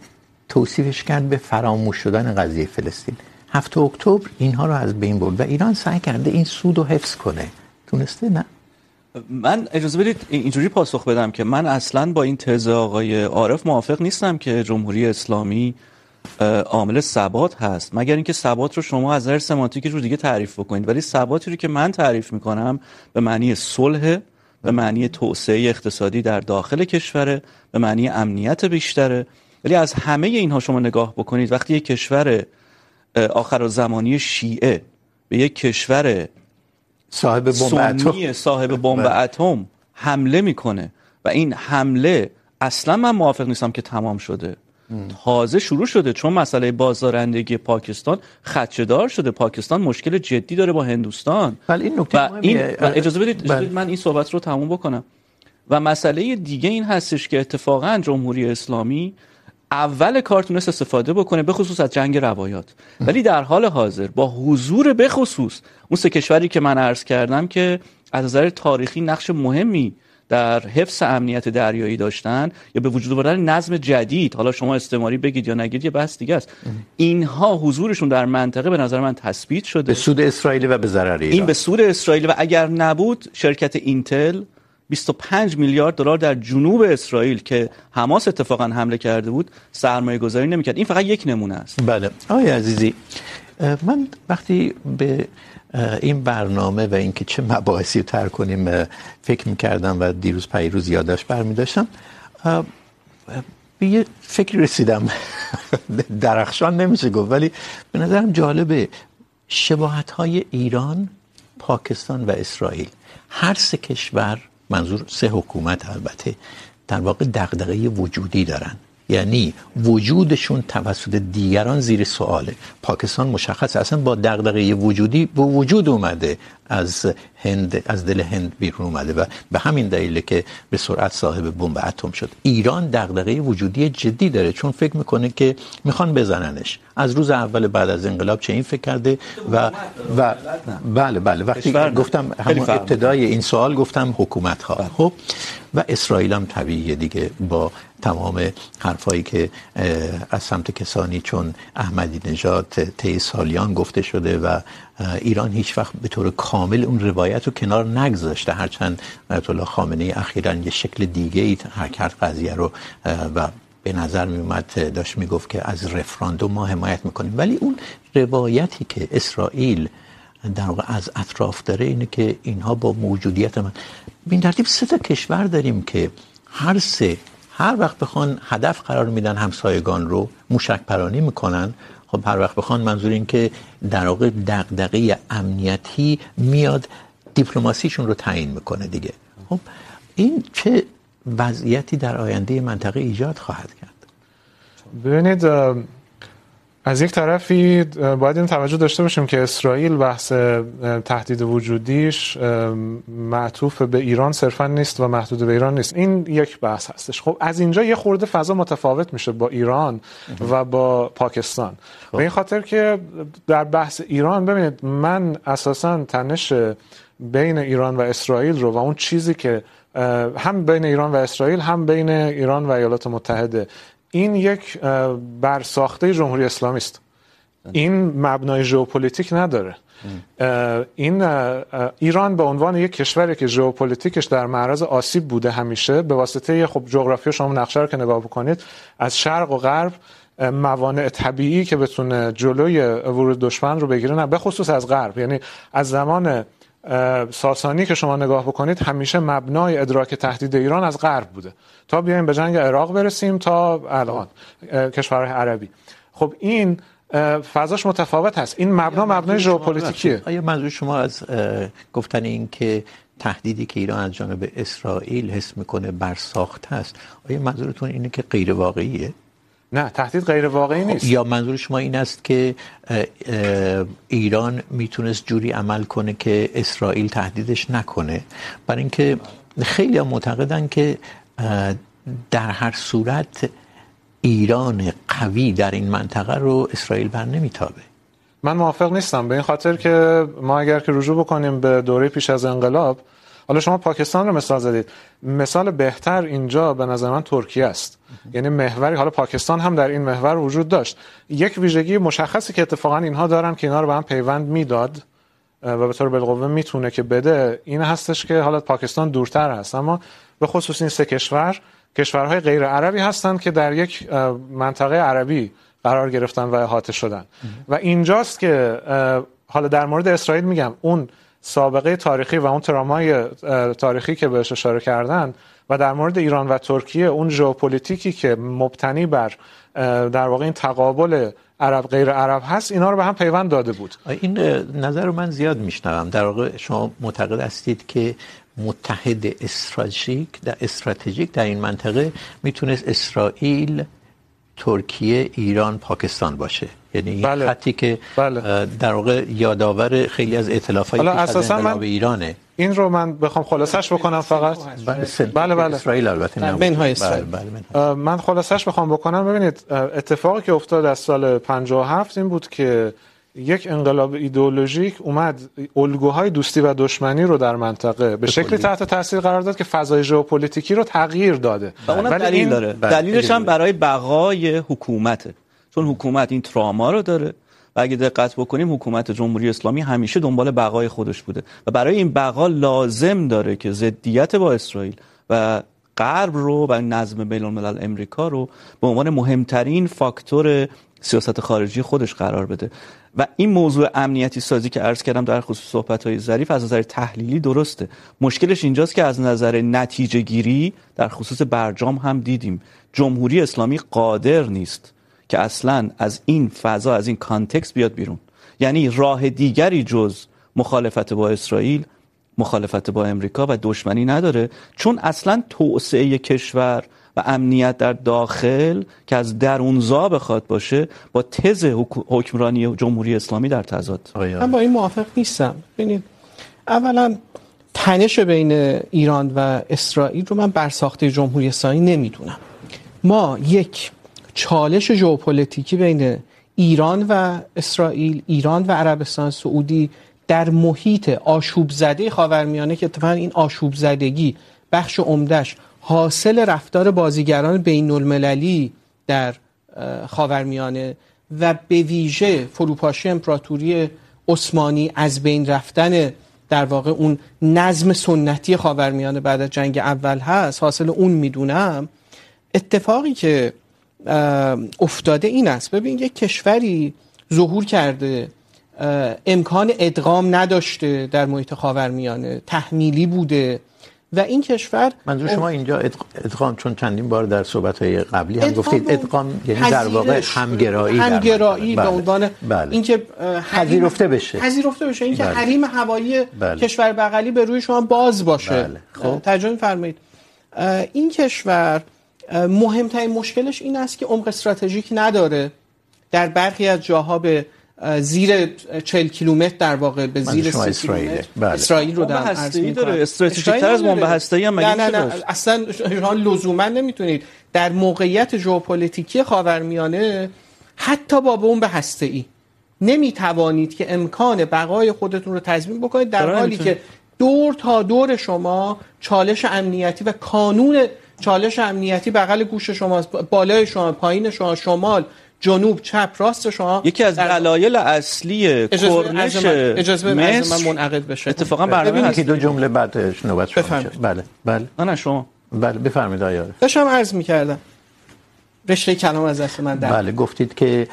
توصیفش کرد به فراموش شدن قضیه فلسطین. هفت اکتبر اینها رو از بین برد و ایران سعی کرده این سود رو حفظ کنه. تونسته؟ نه. من اجازه بدید اینجوری پاسخ بدم که من اصلا با این تز آقای عارف موافق نیستم که جمهوری اسلامی عامل ثبات هست. مگر اینکه ثبات رو شما از نظر سمانتیکی رو دیگه تعریف بکنید. ولی ثباتی رو که من تعریف میکنم به معنی صلح، به معنی توسعه اقتصادی در داخل کشوره، به معنی امنیت بیشتره. ولی از همه اینها شما نگاه بکنید، وقتی یک کشور آخر زمانی شیعه به یک کشور صاحب بمب اتم. صاحب بمب اتم حمله میکنه و این حمله اصلا من موافق نیستم که تمام شده. تازه شروع شده چون مسئله بازدارندگی پاکستان خدشه‌دار شده. پاکستان مشکل جدی داره با هندوستان. ولی این نکته مهمیه. اجازه بدید بل... من این صحبت رو تموم بکنم. و مسئله دیگه این هستش که اتفاقا جمهوری اسلامی اول کار تونست استفاده بکنه به خصوص از جنگ روایات. ولی در حال حاضر با حضور به خصوص اون سه کشوری که من عرض کردم که از نظر تاریخی نقش مهمی در حفظ امنیت دریایی داشتن یا به وجود آوردن نظم جدید حالا شما استعماری بگید یا نگید یه بحث دیگه است. اینها حضورشون در منطقه به نظر من تثبیت شده. به سود اسرائیل و به ضرر ایران. این به سود اسرائیل و اگر نبود شرکت اینتل 25 میلیارد دلار در جنوب اسرائیل که حماس اتفاقا حمله کرده بود سرمایه گذاری نمیکرد. این فقط یک نمونه است. بله. آقای عزیزی من وقتی به این برنامه و اینکه چه مباحثی تر کنیم فکر میکردم و دیروز پیروز یادش برمی داشتم به یه فکر رسیدم. (laughs) درخشان نمیشه گفت، ولی به نظرم جالبه. شباهت های ایران، پاکستان و اسرائیل. هر سه کشور منظور سه حکومت البته در واقع دغدغه وجودی دارن. یعنی وجودشون توسط دیگران زیر سواله. پاکستان مشخص اصلا با دغدغه وجودی به وجود اومده از هند از دل هند بیرون اومده و به همین دلیل که به سرعت صاحب بمب اتم شد. ایران دغدغه وجودی جدی داره چون فکر میکنه که میخوان بزننش. از روز اول بعد از انقلاب چه این فکر کرده؟ و و بله بله. وقتی گفتم همون ابتدای این سوال گفتم حکومت ها خب؟ و اسرائیل هم طبیعیه دیگه با تمام حرفایی که از سمت کسانی چون احمدی نژاد، طی سالیان گفته شده و ایران هیچ وقت به طور کامل اون روایت رو کنار نگذاشته. هرچند آیت الله خامنه‌ای اخیراً یه شکل دیگه ای حرکت قضیه رو و به نظر می اومد داشت می گفت که از رفراندوم ما حمایت میکنیم. ولی اون روایتی که اسرائیل در واقع از اطراف داره اینه که اینها با موجودیت من. به این ترتیب سه تا کشور داریم که هر سه هر وقت بخوان هدف قرار میدن همسایگان رو موشک پرانی میکنن، خب هر وقت بخوان منظور این که در واقع دغدغه امنیتی میاد دیپلماسیشون رو تعیین میکنه دیگه. خب این چه وضعیتی در آینده منطقه ایجاد خواهد کرد؟ ببینید از یک طرفی باید این توجه داشته باشیم که اسرائیل بحث تهدید وجودیش معطوف به ایران صرفا نیست و محدود به ایران نیست. این یک بحث هستش. خب از اینجا یه خورده فضا متفاوت میشه با ایران و با پاکستان. به این خاطر که در بحث ایران ببینید من اساسا تنش بین ایران و اسرائیل رو و اون چیزی که هم بین ایران و اسرائیل هم بین ایران و ایالات متحده این یک برساخته جمهوری اسلامی است. این مبنای ژئوپلیتیک نداره. این ایران به عنوان یک کشوری که ژئوپلیتیکش در معرض آسیب بوده همیشه به واسطه خب جغرافی شما نقشه رو که نگاه بکنید از شرق و غرب موانع طبیعی که بتونه جلوی ورود دشمن رو بگیره نه به خصوص از غرب. یعنی از زمان ساسانی که شما نگاه بکنید همیشه مبنای ادراک تهدید ایران از غرب بوده. تا بیایم به جنگ عراق برسیم تا الان کشورهای عربی. خب این فضاش متفاوت هست. این مبنا مبنای ژئوپلیتیکیه. آیا منظور شما از گفتن این که تهدیدی که ایران از جانب اسرائیل حس میکنه بر ساخته است آیا منظورتون اینه که غیر واقعیه نه تهدید غیر واقعی نیست. یا منظور شما این است که ایران میتونست جوری عمل کنه که اسرائیل تهدیدش نکنه؟ برای اینکه خیلی معتقدن که در هر صورت ایران قوی در این منطقه رو اسرائیل بر نمیتابه. من موافق نیستم. به این خاطر که ما اگر که رجوع بکنیم به دوره پیش از انقلاب حالا شما پاکستان رو مثال زدید. مثال بهتر اینجا به نظر من ترکیه است. یعنی محوری حالا پاکستان هم در این محور وجود داشت. یک ویژگی مشخصی که اتفاقا اینها دارن که اینا رو به هم پیوند میداد و به طور بالقوه میتونه که بده این هستش که حالا پاکستان دورتر هست. اما به خصوص این سه کشور کشورهای غیر عربی هستند که در یک منطقه عربی قرار گرفتن و احاطه شدن. و اینجاست که حالا در مورد اسرائیل میگم اون سابقه تاریخی و اون ترامای تاریخی که بهش اشاره کردن و در مورد ایران و ترکیه اون ژئوپلیتیکی که مبتنی بر در واقع این تقابل عرب، غیر عرب هست، اینا رو به هم پیوند داده بود. این نظر رو من زیاد میشنوم. در واقع شما معتقد هستید که متحد استراتژیک، در استراتژیک در این منطقه میتونست اسرائیل، ترکیه، ایران، پاکستان باشه. یعنی این بله. خطی که بله. در واقع یادآور خیلی از ائتلاف‌های پیش از انقلاب ایرانه این رو من بخوام خلاصش بکنم فقط بله بله، بله. اسرائیل البته نبود. منهای اسرائیل. بله بله. من خلاصش بخوام بکنم ببینید اتفاقی که افتاد از سال 57 این بود که یک انقلاب ایدئولوژیک اومد الگوهای دوستی و دشمنی رو در منطقه به شکلی کلی. تحت تاثیر قرار داد که فضای ژئوپلیتیکی رو تغییر داده و اونم ولی دلیل این- داره دلیلش هم برای بقای حکومته چون حکومت این تراما رو داره و اگه دقت بکنیم، حکومت جمهوری اسلامی همیشه دنبال بقای خودش بوده و برای این بقا لازم داره که ضدیت با اسرائیل و غرب رو و نظم بین الملل امریکا رو به عنوان مهمترین فاکتور سیاست خارجی خودش قرار بده. و این موضوع امنیتی سازی که عرض کردم در خصوص صحبت‌های ظریف از نظر تحلیلی درسته. مشکلش اینجاست که از نظر نتیجه گیری در خصوص برجام هم دیدیم. جمهوری اسلامی قادر نیست که اصلا از این فضا از این کانتکست بیاد بیرون. یعنی راه دیگری جز مخالفت با اسرائیل مخالفت با امریکا و دشمنی نداره. چون اصلا توسعه کشور و امنیت در داخل که از درونزا بخواد باشه با تز حکمرانی جمهوری اسلامی در تضاد. من با این موافق نیستم. ببینید اولا تنش بین ایران و اسرائیل رو من برساخته جمهوری اسلامی نمیدونم. ما یک چالش ژئوپلیتیکی بین ایران و اسرائیل، ایران و عربستان سعودی در محیط آشوب زده خاورمیانه که اتفاقا این آشوب زدگی بخش عمدهش حاصل رفتار بازیگران بین المللی در خاورمیانه و به ویژه فروپاشی امپراتوری عثمانی از بین رفتن در واقع اون نظم سنتی خاورمیانه بعد از جنگ اول هست، حاصل اون میدونم. اتفاقی که افتاده این است. ببین یک کشوری ظهور کرده امکان ادغام نداشته در محیط خاورمیانه تحمیلی بوده و این کشور منظور شما اینجا ادغام چون چندین بار در صحبت‌های قبلی هم گفتید ادغام یعنی در واقع همگرایی همگرایی به عنوان اینکه پذیرفته بشه. پذیرفته بشه. اینکه حریم هوایی کشور بغلی به روی شما باز باشه. خب. ترجمه فرمایید این کشور مهمترین مشکلش این است که عمق استراتژیک نداره. در برخی از جاها به زیر 40 کیلومتر در واقع به زیر اسرائیل. بله. اسرائیل رو در استراتژیک تر از بمب هسته‌ای هم نه نه نه. اصلا ایران لزوما نمیتونید در موقعیت ژئوپلیتیکی خاورمیانه حتی با بمب هسته‌ای. نمیتوانید که امکان بقای خودتون رو تضمین بکنید در حالی که دور تا دور شما چالش امنیتی و کانون چالش امنیتی بغل گوش شما بالای شما پایین شما شمال جنوب چپ راست شما. یکی از دلایل اصلی کرنش اجازه من منعقد بشه. اتفاقا برنامه که دو جمله بعدش نوبت شما بله بله. نه شما. بله بفرمایید آقای داشتم عرض می‌کردم. رشته کلام از دست من در بله گفتید که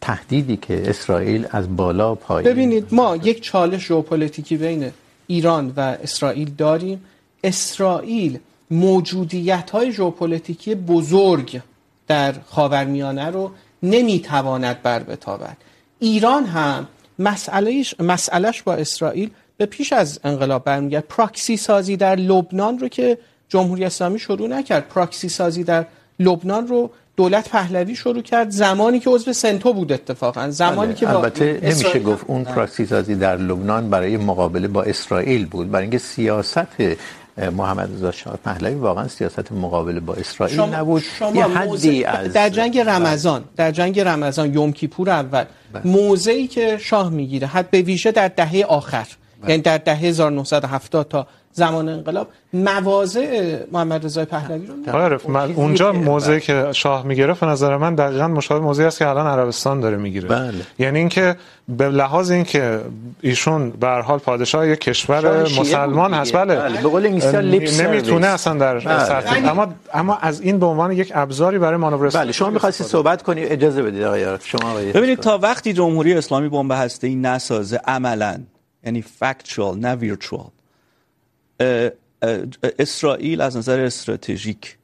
تهدیدی که اسرائیل از بالا پایین ببینید ما یک چالش ژئوپلیتیکی بین ایران و اسرائیل داریم. اسرائیل موجودیت های ژئوپلیتیکی بزرگ در خاورمیانه رو نمیتواند بر بتابد. ایران هم مسئلهش مسئلهش با اسرائیل به پیش از انقلاب برمیگرد. پراکسی سازی در لبنان رو که جمهوری اسلامی شروع نکرد پراکسی سازی در لبنان رو دولت پهلوی شروع کرد زمانی که عضو سنتو بود اتفاقا. زمانی که البته نمیشه گفت اون پراکسی سازی در لبنان برای مقابله با اسرائیل بود. برای اینکه سیاست محمد رضا شاه پهلوی واقعا سیاست مقابله با اسرائیل شما نبود. شما یه حدی از در جنگ رمضان در جنگ رمضان یوم کیپور اول موضعی که شاه میگیره حد به ویژه در دهه آخر یعنی در دهه 1970 تا زمان انقلاب مواضع محمد رضا پهلوی رو آره من اونجا موضعی که شاه میگرفت به نظر من دقیقاً مشابه موضعی است که الان عربستان داره میگیره. بله. یعنی اینکه به لحاظ اینکه ایشون به هر حال پادشاه یک کشور مسلمان هست. بله, بله. به قول نمیتونه اصلا در سطح اما اما از این به عنوان یک ابزاری برای مانور بله شما می‌خواستید صحبت کنید اجازه بدید آقای شما آقای ببینید تا وقتی جمهوری اسلامی بمب هسته‌ای نسازه عملاً. یعنی فکتچوال نه ویرچوال اسرائیل از نظر استراتژیک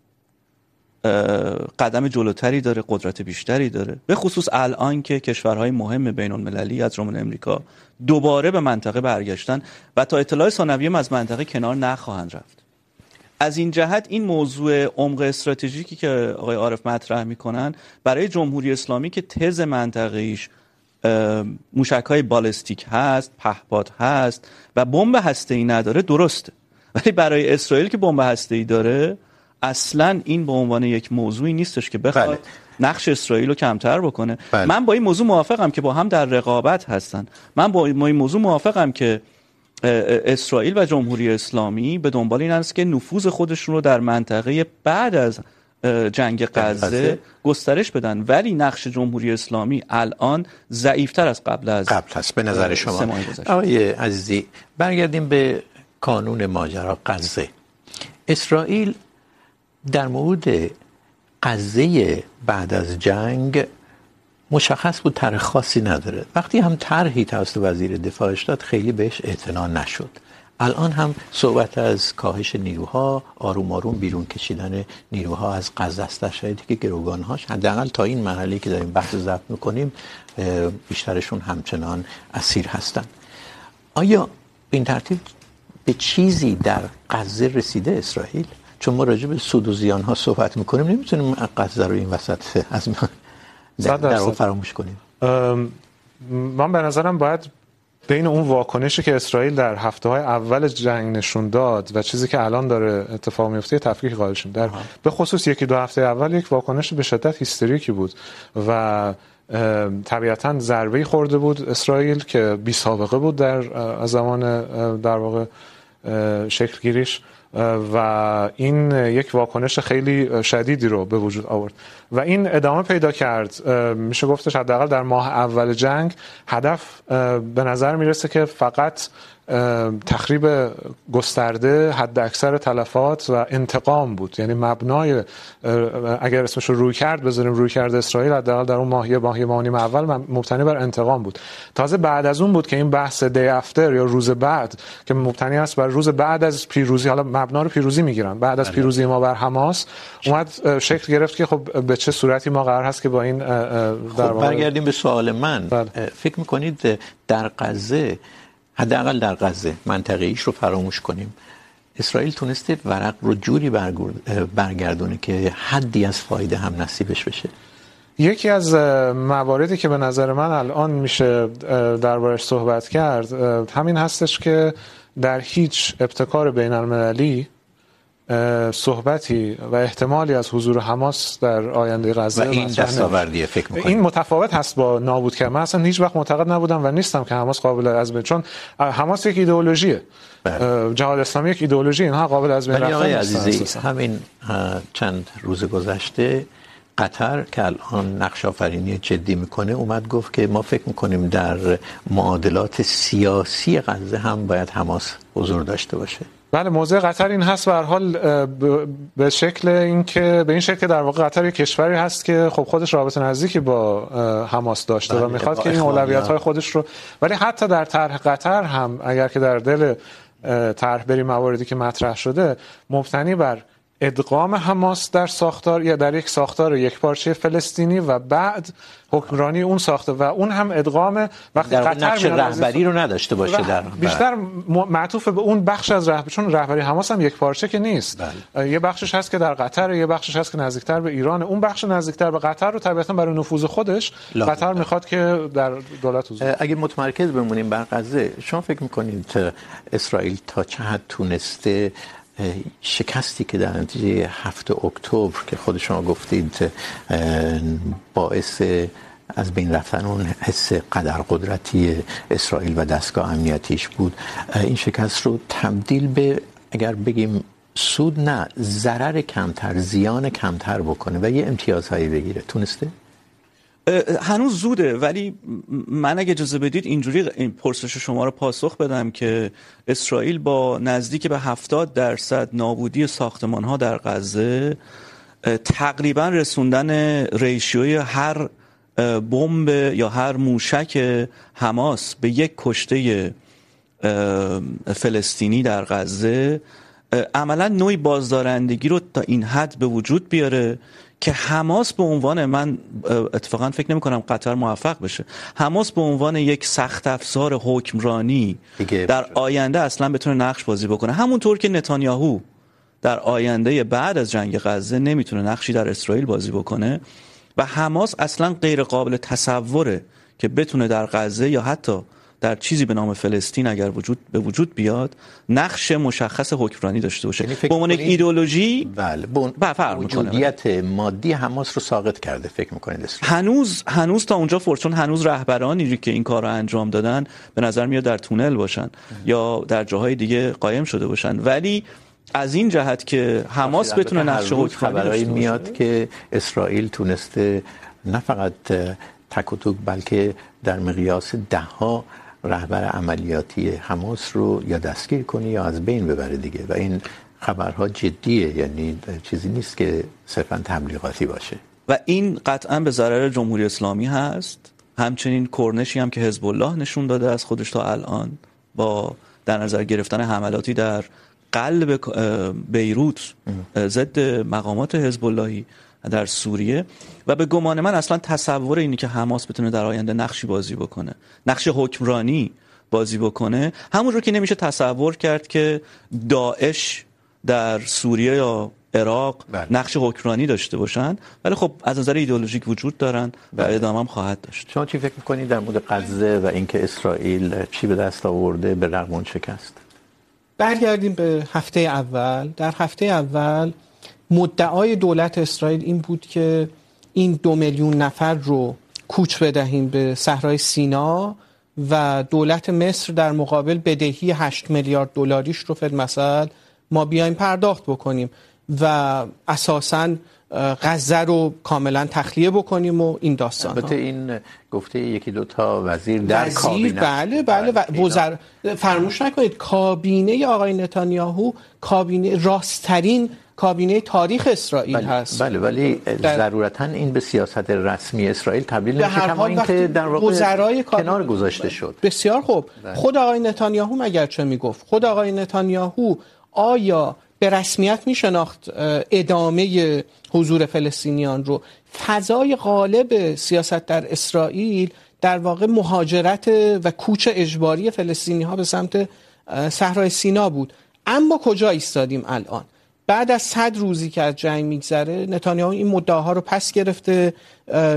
قدم جلوتری داره، قدرت بیشتری داره. به خصوص الان که کشورهای مهم بین المللی از جمله امریکا دوباره به منطقه برگشتن و تا اطلاع ثانویه از منطقه کنار نخواهند رفت. از این جهت این موضوع عمق استراتژیکی که آقای عارف مطرح میکنن برای جمهوری اسلامی که تز منطقه ایش موشک های بالستیک هست پهپاد هست و بمب هسته‌ای نداره درسته ولی برای اسرائیل که بمب هسته‌ای داره اصلا این به عنوان یک موضوعی نیستش که بخواد بله. نقش اسرائیل رو کمتر بکنه بله. من با این موضوع موافقم که با هم در رقابت هستن من با این موضوع موافقم که اسرائیل و جمهوری اسلامی به دنبال این است که نفوذ خودشون رو در منطقه بعد از جنگ غزه گسترش بدن. ولی نقش جمهوری اسلامی الان ضعیفتر از قبل از قبل است به نظر شما. آقای عزیزی برگردیم به کانون ماجرا غزه اسرائیل در مورد غزه بعد از جنگ مشخص بود طرح خاصی نداره. وقتی هم طرحی توسط وزیر دفاعش داد خیلی بهش اعتنا نشد. الان هم صحبت از کاهش نیروها آروم آروم بیرون کشیدن نیروها از غزه است. در شرایطی که گروگانهاش حداقل تا این مرحله که داریم بحث ضبط میکنیم بیشترشون همچنان اسیر هستن. آیا به این ترتیب به چیزی در غزه رسیده اسرائیل؟ چون ما راجع به سود و زیان ها صحبت میکنیم نمیتونیم غزه رو این وسط از در, در فراموش کنیم. من به نظرم باید بین اون واکنشی که اسرائیل در هفته های اول جنگ نشون داد و چیزی که الان داره اتفاق میفته تفکیک قائل شیم در به خصوص یکی دو هفته اول یک واکنش به شدت هیستریکی بود و طبیعتا ضربه خورده بود اسرائیل که بی سابقه بود در زمان در واقع شکل گیریش و این یک واکنش خیلی شدیدی رو به وجود آورد. و این ادامه پیدا کرد. میشه گفتش حداقل در ماه اول جنگ هدف به نظر میرسه که فقط تخریب گسترده حد اکثر تلفات و انتقام بود. یعنی مبنای اگر اسمش رو روی کرد بذاریم روی کرد اسرائیل حداقل در اون ماهی ماهی ماهی اول مبتنی بر انتقام بود. تازه بعد از اون بود که این بحث دی افتر یا روز بعد که مبتنی است بر روز بعد از پیروزی حالا مبنا رو پیروزی میگیرن. بعد از پیروزی ما بر حماس اومد شکل گرفت که خب به چه صورتی ما قرار هست که با این در خب برگردیم به سوال من. بله. فکر میکنید در غزه حداقل در غزه منطقه ایش رو فراموش کنیم. اسرائیل تونسته ورق رو جوری برگردونه که حدی از فایده هم نصیبش بشه. یکی از مواردی که به نظر من الان میشه دربارش صحبت کرد همین هستش که در هیچ ابتکار بین المللی صحبتی و احتمالی از حضور حماس در آینده غزه و این دستاوردیه فکر می‌کنم این متفاوت هست با نابود کردن من اصلا هیچ وقت معتقد نبودم و نیستم که حماس قابل از بین چون حماس یک ایدئولوژیه. جهاد اسلامی یک ایدئولوژی اینها قابل از بین رفتن نیستن. همین چند روز گذشته قطر که الان نقش آفرینی جدی میکنه اومد گفت که ما فکر میکنیم در معادلات سیاسی غزه هم باید حماس حضور داشته باشه. بله موضع قطر این هست. به حال به شکل اینکه به این شکل در واقع قطر یک کشوری هست که خب خودش رابطه نزدیکی با حماس داشته و میخواد که این اولویت های خودش رو ولی حتی در طرح قطر هم اگر که در دل طرح بریم مواردی که مطرح شده مبتنی بر ادغام حماس در ساختار یا در یک ساختار یک پارچه فلسطینی و بعد حکمرانی اون ساخته و اون هم ادغام وقتی در قطر نقش رهبری رو نداشته باشه در بیشتر معطوف به اون بخش از رهبری چون رهبری حماس هم یک پارچه که نیست بله. یه بخشش هست که در قطر یه بخشش هست که نزدیکتر به ایران اون بخش نزدیکتر به قطر رو طبیعتا برای نفوذ خودش. قطر میخواد که در دولت حضور اگه متمرکز بمونیم بر غزه شما فکر میکنید اسرائیل تا چه حد تونسته شکستی که در نتیجه هفت اکتبر که خود شما گفتید باعث از بین رفتن اون حس قدر قدرتی اسرائیل و دستگاه امنیتیش بود. این شکست رو تبدیل به، اگر بگیم سود نه، ضرر کمتر، زیان کمتر بکنه و یه امتیازهایی بگیره. تونسته؟ هنوز زوده، ولی من اگه اجازه بدید اینجوری این پرسش شما رو پاسخ بدم که اسرائیل با نزدیک به 70 درصد نابودی ساختمان ها در غزه تقریباً رسوندن ریشیوی هر بمب یا هر موشک حماس به یک کشته فلسطینی در غزه عملا نوعی بازدارندگی رو تا این حد به وجود بیاره که حماس به عنوان من اتفاقا فکر نمی کنم قطر موفق بشه. حماس به عنوان یک سخت افزار حکمرانی در آینده اصلا بتونه نقش بازی بکنه. همونطور که نتانیاهو در آینده بعد از جنگ غزه نمیتونه نقشی در اسرائیل بازی بکنه و حماس اصلا غیر قابل تصوره که بتونه در غزه یا حتی در چیزی به نام فلسطین اگر وجود به وجود بیاد نقش مشخص حکمرانی داشته باشه. یعنی به عنوان یک ایدئولوژی؟ بله بون وجودیت مادی حماس رو ساقط کرده فکر میکنید هنوز هنوز تا اونجا فرچون هنوز رهبرانی که این کار رو انجام دادن به نظر میاد در تونل باشن ام. یا در جاهای دیگه قایم شده باشن. ولی از این جهت که حماس بتونه نقش حکمرانی باشه. میاد که اسرائیل تونسته نه فقط تک و توک بلکه در مقیاس ده ها رهبر عملیاتی حماس رو یا دستگیر کنی یا از بین ببره دیگه. و این خبرها جدیه یعنی چیزی نیست که صرفا تبلیغاتی باشه. و این قطعا به ضرر جمهوری اسلامی هست. همچنین کرنشی هم که حزب الله نشون داده از خودش تا الان با در نظر گرفتن حملاتی در قلب بیروت ضد مقامات حزب اللهی در سوریه. و به گمان من اصلا تصور اینی که حماس بتونه در آینده نقشی بازی بکنه نقش حکمرانی بازی بکنه همون رو که نمیشه تصور کرد که داعش در سوریه یا عراق بله. نقش حکمرانی داشته باشن ولی خب از نظر ایدئولوژیک وجود دارن و بله. ادامه هم خواهد داشت شما چی فکر میکنید در مورد غزه و اینکه اسرائیل چی به دست آورده به رغم اون شکست برگردیم به هفته اول در هفته اول مدعای دولت اسرائیل این بود که این دو میلیون نفر رو کوچ بدهیم به صحرای سینا و دولت مصر در مقابل بدهی 8 میلیارد دلاریش رو فد مثلا ما بیایم پرداخت بکنیم و اساساً غزه رو کاملا تخلیه بکنیم و این داستان البته این گفته یکی دو تا وزیر در وزیر؟ کابینه بله بله. وزر... فراموش نکنید کابینه آقای نتانیاهو کابینه راستترین کابینه تاریخ اسرائیل بله، هست. بله ولی ضرورتا این به سیاست رسمی اسرائیل تبدیل نمیشه کما اینکه در واقع کنار گذاشته شد. بسیار خوب. بله. خود آقای نتانیاهو مگر چه میگفت؟ خود آقای نتانیاهو آیا به رسمیت میشناخت ادامه حضور فلسطینیان رو؟ فضای غالب سیاست در اسرائیل در واقع مهاجرت و کوچ اجباری فلسطینی ها به سمت صحرای سینا بود. اما کجا ایستادیم الان؟ بعد از صد روزی که از جنگ میگذره، نتانیاهو این مدعاها رو پس گرفته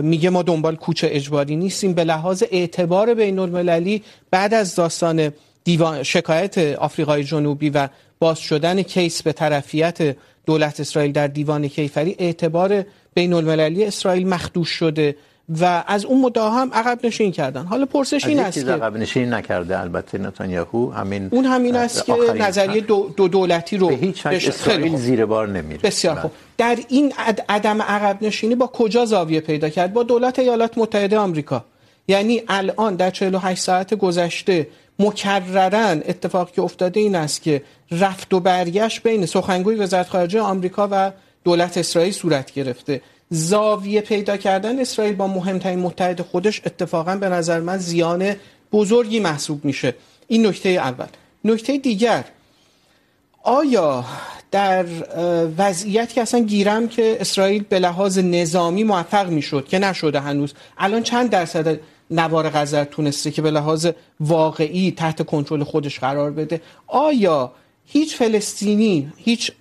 میگه ما دنبال کوچ اجباری نیستیم. به لحاظ اعتبار بین المللی بعد از داستان دیوان، شکایت آفریقای جنوبی و باز شدن کیس به طرفیت دولت اسرائیل در دیوان کیفری، اعتبار بین المللی اسرائیل مخدوش شده. و از اون مدعا هم عقب نشین کردن. حالا پرسش این است که عقب نشین نکرده البته نتانیاهو همین اون همین است که نظریه دو, دو دولتی رو به هیچ وجه اسرائیل زیر بار نمیره. بسیار خوب. در این عدم عقب نشینی با کجا زاویه پیدا کرد؟ با دولت ایالات متحده آمریکا. یعنی الان در 48 ساعت گذشته مکررن اتفاقی که افتاده این است که رفت و برگشت بین سخنگوی وزارت خارجه آمریکا و دولت اسرائیل صورت گرفته. زاویه پیدا کردن اسرائیل با مهمترین متحد خودش اتفاقا به نظر من زیان بزرگی محسوب میشه. این نکته اول. نکته دیگر، آیا در وضعیت که اصلا گیرم که اسرائیل به لحاظ نظامی موفق میشد که نشده هنوز، الان چند درصد نوار غزه تونسته که به لحاظ واقعی تحت کنترل خودش قرار بده؟ آیا هیچ فلسطینی، هیچ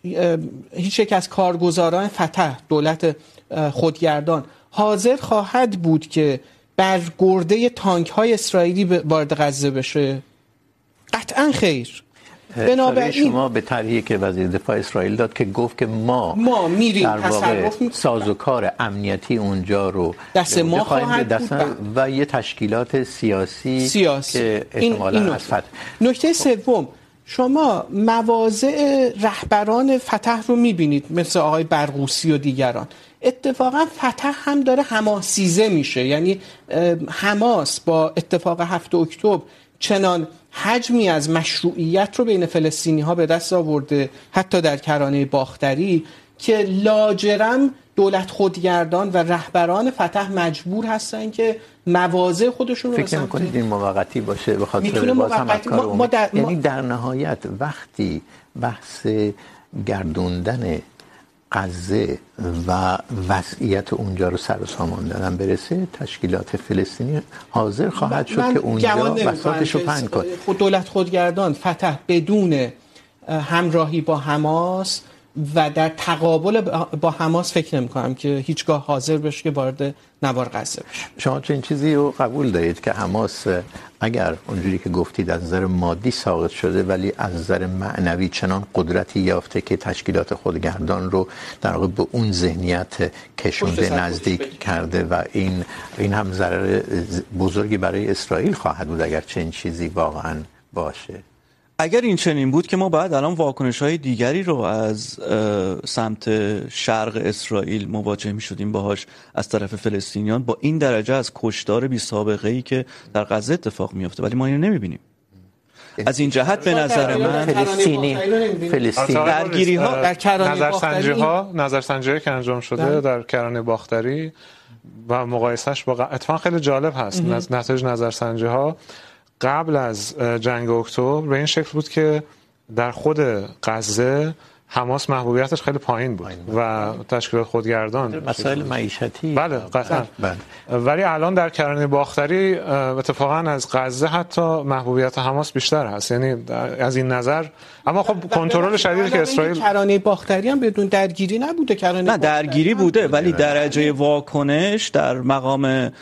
هیچ یک از کارگزاران فتح، دولت خودگردان. حاضر خواهد بود که بر گرده تانک های اسرائیلی وارد غزه بشه. قطعا خیر. بنابراین شما به طرحی که وزیر دفاع اسرائیل داد که گفت که ما ما میریم. در واقع سازوکار امنیتی اونجا رو دست ما خواهد دست و یه تشکیلات سیاسی, سیاسی. که احتمالاً این از فتح نکته سوم شما مواضع رهبران فتح رو میبینید مثل آقای برغوثی و دیگران. اتفاقا فتح هم داره حماسیزه میشه. یعنی حماس با اتفاق هفت اکتبر چنان حجمی از مشروعیت رو بین فلسطینی ها به دست آورده حتی در کرانه باختری که لاجرم دولت خودگردان و رهبران فتح مجبور هستن که مواضع خودشون رو فکر می‌کنید این موقتی باشه به خاطر باز هم افکار ما, ما در یعنی در نهایت وقتی بحث گردوندن غزه و وضعیت اونجا رو سر و سامان دادن برسه تشکیلات فلسطینی حاضر خواهد شد که اونجا بساطش رو پهن کنه. خود دولت خودگردان فتح بدون همراهی با حماس و در تقابل با حماس فکر نمی کنم که هیچگاه حاضر بشه که وارد نوار غزه بشه. شما چه این چیزی رو قبول دارید که حماس اگر اونجوری که گفتید از نظر مادی ساقط شده ولی از نظر معنوی چنان قدرتی یافته که تشکیلات خودگردان رو در واقع به اون ذهنیت کشونده نزدیک کرده و این این هم ضرر بزرگی برای اسرائیل خواهد بود اگر چنین چیزی واقعا باشه. اگر این چنین بود که ما بعد الان واکنش های دیگری رو از سمت شرق اسرائیل مواجه می شدیم باهاش از طرف فلسطینیان با این درجه از کشتار بی سابقه ای که در غزه اتفاق میفته ولی ما اینو نمی بینیم از این جهت به نظر من فلسطینی. فلسطین درگیری ها در کرانه نظرسنجی ها نظرسنجی که انجام شده در کرانه باختری و مقایسهش با اتفاقا خیلی جالب هست. نتایج نظرسنجی ها قبل از جنگ اکتبر به این شکل بود که در خود غزه حماس محبوبیتش خیلی پایین بود و تشکیلات خودگردان مسائل معیشتی. بله قطعا. بله. ولی الان در کرانه باختری اتفاقا از غزه حتی محبوبیت حماس بیشتر هست. یعنی از این نظر. اما خب کنترل شدیدی که اسرائیل کرانه باختری هم بدون درگیری نبوده کرانه نه درگیری بوده ولی درجه واکنش در مقام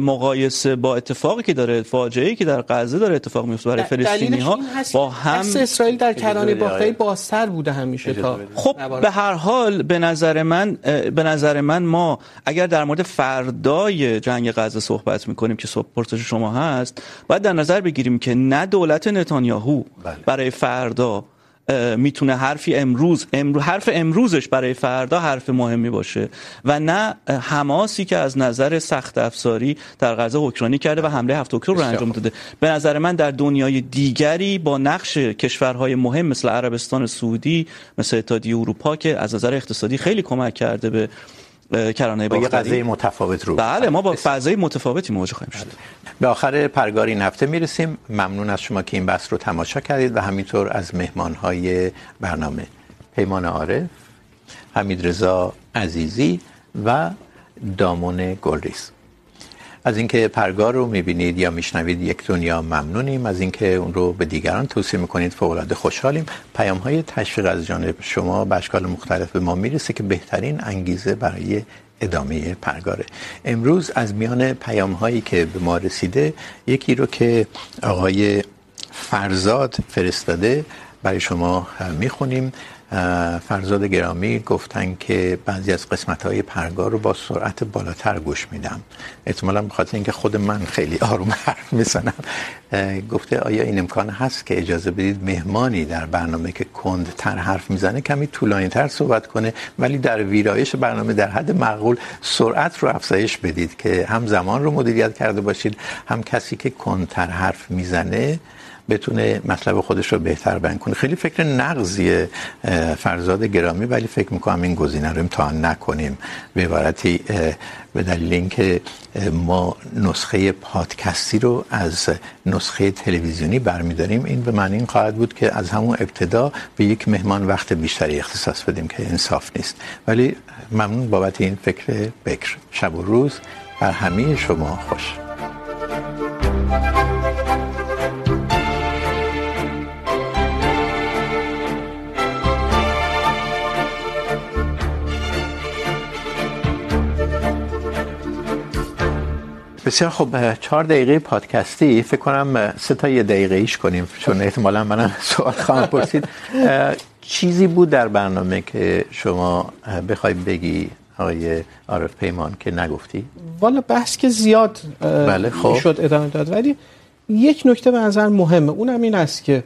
مقایسه با اتفاقی که داره فاجعه‌ای که در غزه داره اتفاق میفته برای فلسطینی ها با هم اسرائیل در کرانه باختری بازتر بوده همیشه تا خب به هر حال به نظر من به نظر من ما اگر در مورد فردای جنگ غزه صحبت میکنیم که پرسش شما هست باید در نظر بگیریم که نه دولت نتانیاهو برای فردا میتونه حرفی امروز امرو حرف امروزش برای فردا حرف مهمی باشه و نه حماسی که از نظر سخت افزاری در غزه حکمرانی کرده و حمله هفت اکتبر رو انجام داده. به نظر من در دنیای دیگری با نقش کشورهای مهم مثل عربستان سعودی مثل اتحادیه اروپا که از نظر اقتصادی خیلی کمک کرده به کرانه باختری با یه قضیه متفاوت رو. بله ما با فضای متفاوتی مواجه خواهیم شد. به آخر پرگار این هفته میرسیم. ممنون از شما که این بحث رو تماشا کردید و همینطور از مهمانهای برنامه. پیمان عارف حمید رضا عزیزی و دامون گلریز. از اینکه پرگار رو میبینید یا میشنوید یک دنیا ممنونیم. از اینکه اون رو به دیگران توصیه میکنید فوق العاده خوشحالیم. پیام های تشویق از جانب شما به اشکال مختلف به ما میرسه که بهترین انگیزه برای ادامه پرگاره. امروز از میان پیام هایی که به ما رسیده، یکی رو که آقای فرزاد فرستاده برای شما میخونیم. فرزاد گرامی گفتن که بعضی از قسمت های پرگار رو با سرعت بالاتر گوش میدم. احتمالا بخاطر اینکه خود من خیلی آروم حرف میزنم. گفته آیا این امکان هست که اجازه بدید مهمانی در برنامه که کندتر حرف میزنه کمی طولانی تر صحبت کنه، ولی در ویرایش برنامه در حد معقول سرعت رو افزایش بدید که هم زمان رو مدیریت کرده باشید، هم کسی که کندتر حرف میزنه بتونه مطلب خودش رو بهتر بیان کنه. خیلی فکر نقضیه فرزاد گرامی، ولی فکر میکنم این گزینه رو امتحان نکنیم. به عبارتی به دلیل اینکه ما نسخه پادکستی رو از نسخه تلویزیونی برمیداریم، این به معنی این خواهد بود که از همون ابتدا به یک مهمان وقت بیشتری اختصاص بدیم که انصاف نیست. ولی ممنون بابت این فکر بکر. شب و روز بر همه شما خوش. thank you بسیار خوب چهار دقیقه پادکستی فکر کنم سه تا یه دقیقه ایش کنیم چون احتمالا منم (laughs) سوال خواهم پرسید چیزی بود در برنامه که شما بخوای بگی آقای عارف پیمان که نگفتی؟ والا بحث که زیاد بله خب. شد ادامه داد ولی یک نکته به نظر مهمه اونم این است که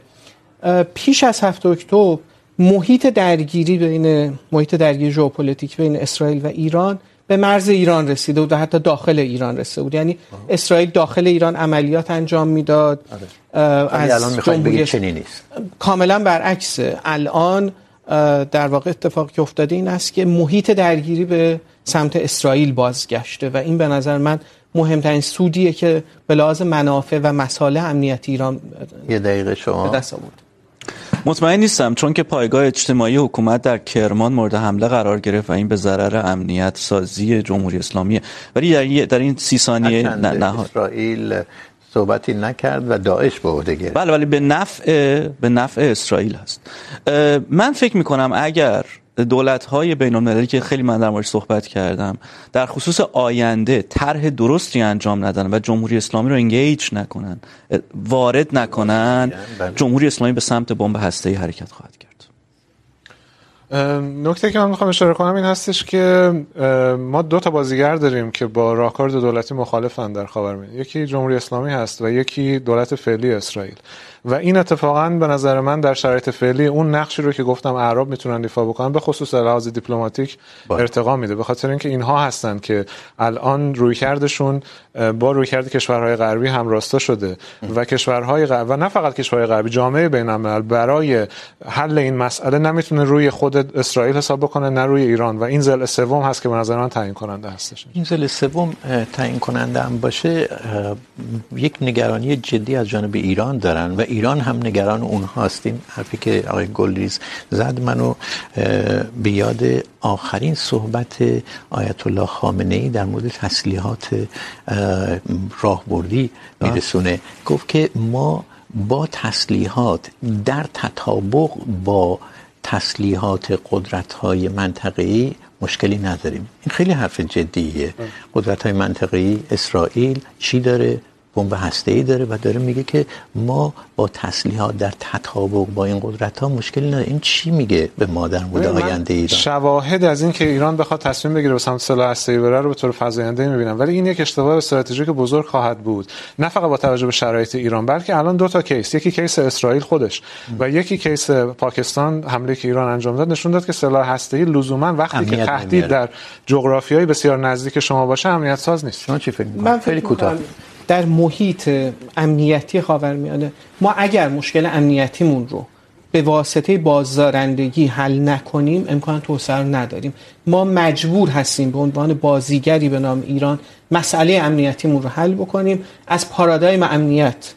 پیش از هفت اکتبر محیط درگیری بین محیط درگیری ژئوپلیتیک بین اسرائیل و ایران به مرز ایران رسیده بود و حتی داخل ایران رسیده بود. یعنی اسرائیل داخل ایران عملیات انجام میداد. از الان میخواید بگید چنین نیست. کاملا برعکس الان در واقع اتفاقی که افتاده این است که محیط درگیری به سمت اسرائیل بازگشته و این به نظر من مهمترین سودیه که به لحاظ منافع و مصالح امنیتی ایران یه دقیقه شما. به دست آورد. مطمئن نیستم چون که پایگاه اجتماعی حکومت در کرمان مورد حمله قرار گرفت و این به ضرر امنیت سازی جمهوری اسلامی. ولی در, در این سی ثانیه نه نه اسرائیل صحبتی نکرد و داعش به عهده گرفت. بله ولی به نفع به نفع اسرائیل هست. من فکر می کنم اگر دولت های بین المللی که خیلی من در موردش صحبت کردم در خصوص آینده طرح درستی انجام ندن و جمهوری اسلامی رو انگیج نکنن وارد نکنن جمهوری اسلامی به سمت بمب هسته‌ای حرکت خواهد کرد. نکته که من میخوام اشاره کنم این هستش که ما دو تا بازیگر داریم که با راهکار دولتی مخالفن در خاورمیانه. یکی جمهوری اسلامی هست و یکی دولت فعلی اسرائیل. و این اتفاقا به نظر من در شرایط فعلی اون نقشی رو که گفتم اعراب میتونن ایفا بکنن به خصوص لحاظ دیپلماتیک ارتقا میده. به خاطر اینکه اینها هستن که الان رویکردشون با رویکرد کشورهای غربی هم راستا شده و کشورهای غربی و نه فقط کشورهای غربی جامعه بین‌الملل برای حل این مسئله نمیتونه روی خود اسرائیل حساب بکنه نه روی ایران. و این ضلع سوم هست که به نظر من تعیین کننده هستش. این ضلع سوم تعیین کننده هم باشه یک نگرانی جدی از جانب ایران دارن و ایران هم نگران اونهاست این حرفی که آقای گلریز زد منو به یاد آخرین صحبت آیت الله خامنه ای در مورد تسلیحات راهبردی میرسونه. گفت که ما با تسلیحات در تطابق با تسلیحات قدرت های منطقه‌ای مشکلی نداریم. این خیلی حرف جدیه. قدرت های منطقه‌ای اسرائیل چی داره؟ بمب هسته‌ای داره و داره میگه که ما با تسلیحات در تطابق با این قدرت‌ها مشکلی نداره این چی میگه به ما در مورد آینده ایران؟ شواهد از این که ایران بخواد تصمیم بگیره به سمت سلاح هسته‌ای بره رو به طور فزاینده میبینم. ولی این یک اشتباه استراتژیک بزرگ خواهد بود. نه فقط با توجه به شرایط ایران بلکه الان دو تا کیس. یکی کیس اسرائیل خودش و یکی کیس پاکستان حمله که ایران انجام داد. نشون داد که سلاح هسته‌ای لزوما وقتی که تهدید در جغرافیای بسیار نزدیک شما باشه امنیت ساز نیست. شما چی فکر می‌کنید خیلی کوتاه. در محیط امنیتی خاورمیانه ما اگر مشکل امنیتیمون رو به واسطه بازدارندگی حل نکنیم امکان توسعه رو نداریم. ما مجبور هستیم به عنوان بازیگری به نام ایران مسئله امنیتیمون رو حل بکنیم از پارادایم امنیت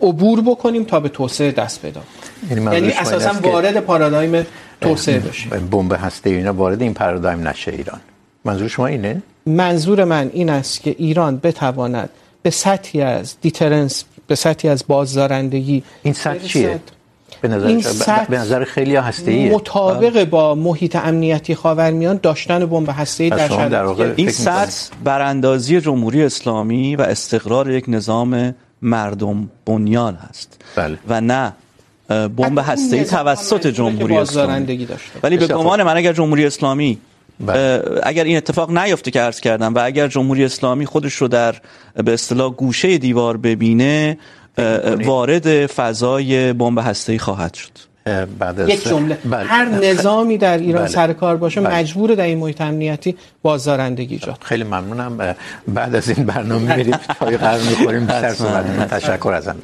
عبور بکنیم تا به توسعه دست پیدا کنیم یعنی اساسا وارد پارادایم توسعه بشیم. بمب هسته اینا وارد این پارادایم نشه ایران. منظور شما اینه؟ منظور من این است که ایران بتواند به سطحی از دیترنس به سطحی از بازدارندگی این سطح چیه به نظر این سطح به نظر خیلی هسته‌ایه مطابق با محیط امنیتی خاورمیان داشتن بمب هسته‌ای در شرایط این؟ سطح براندازی جمهوری اسلامی و استقرار یک نظام مردم بنیان هست بله. و نه بمب حتی هسته این نظام هم توسط جمهوری بازدارندگی اسلامی. ولی به گمان. من اگر جمهوری اسلامی اگر این اتفاق نیفته که عرض کردم و اگر جمهوری اسلامی خودش رو در به اصطلاح گوشه دیوار ببینه؟ وارد فضای بمب هسته‌ای خواهد شد بعد از یک جمله بله. هر نظامی در ایران بله. سر کار باشه بله. مجبور در این محیط امنیتی بازدارندگی ایجاد. خیلی ممنونم بعد از این برنامه میریم پای (laughs) قرار میخوریم کنیم. تشکر ازم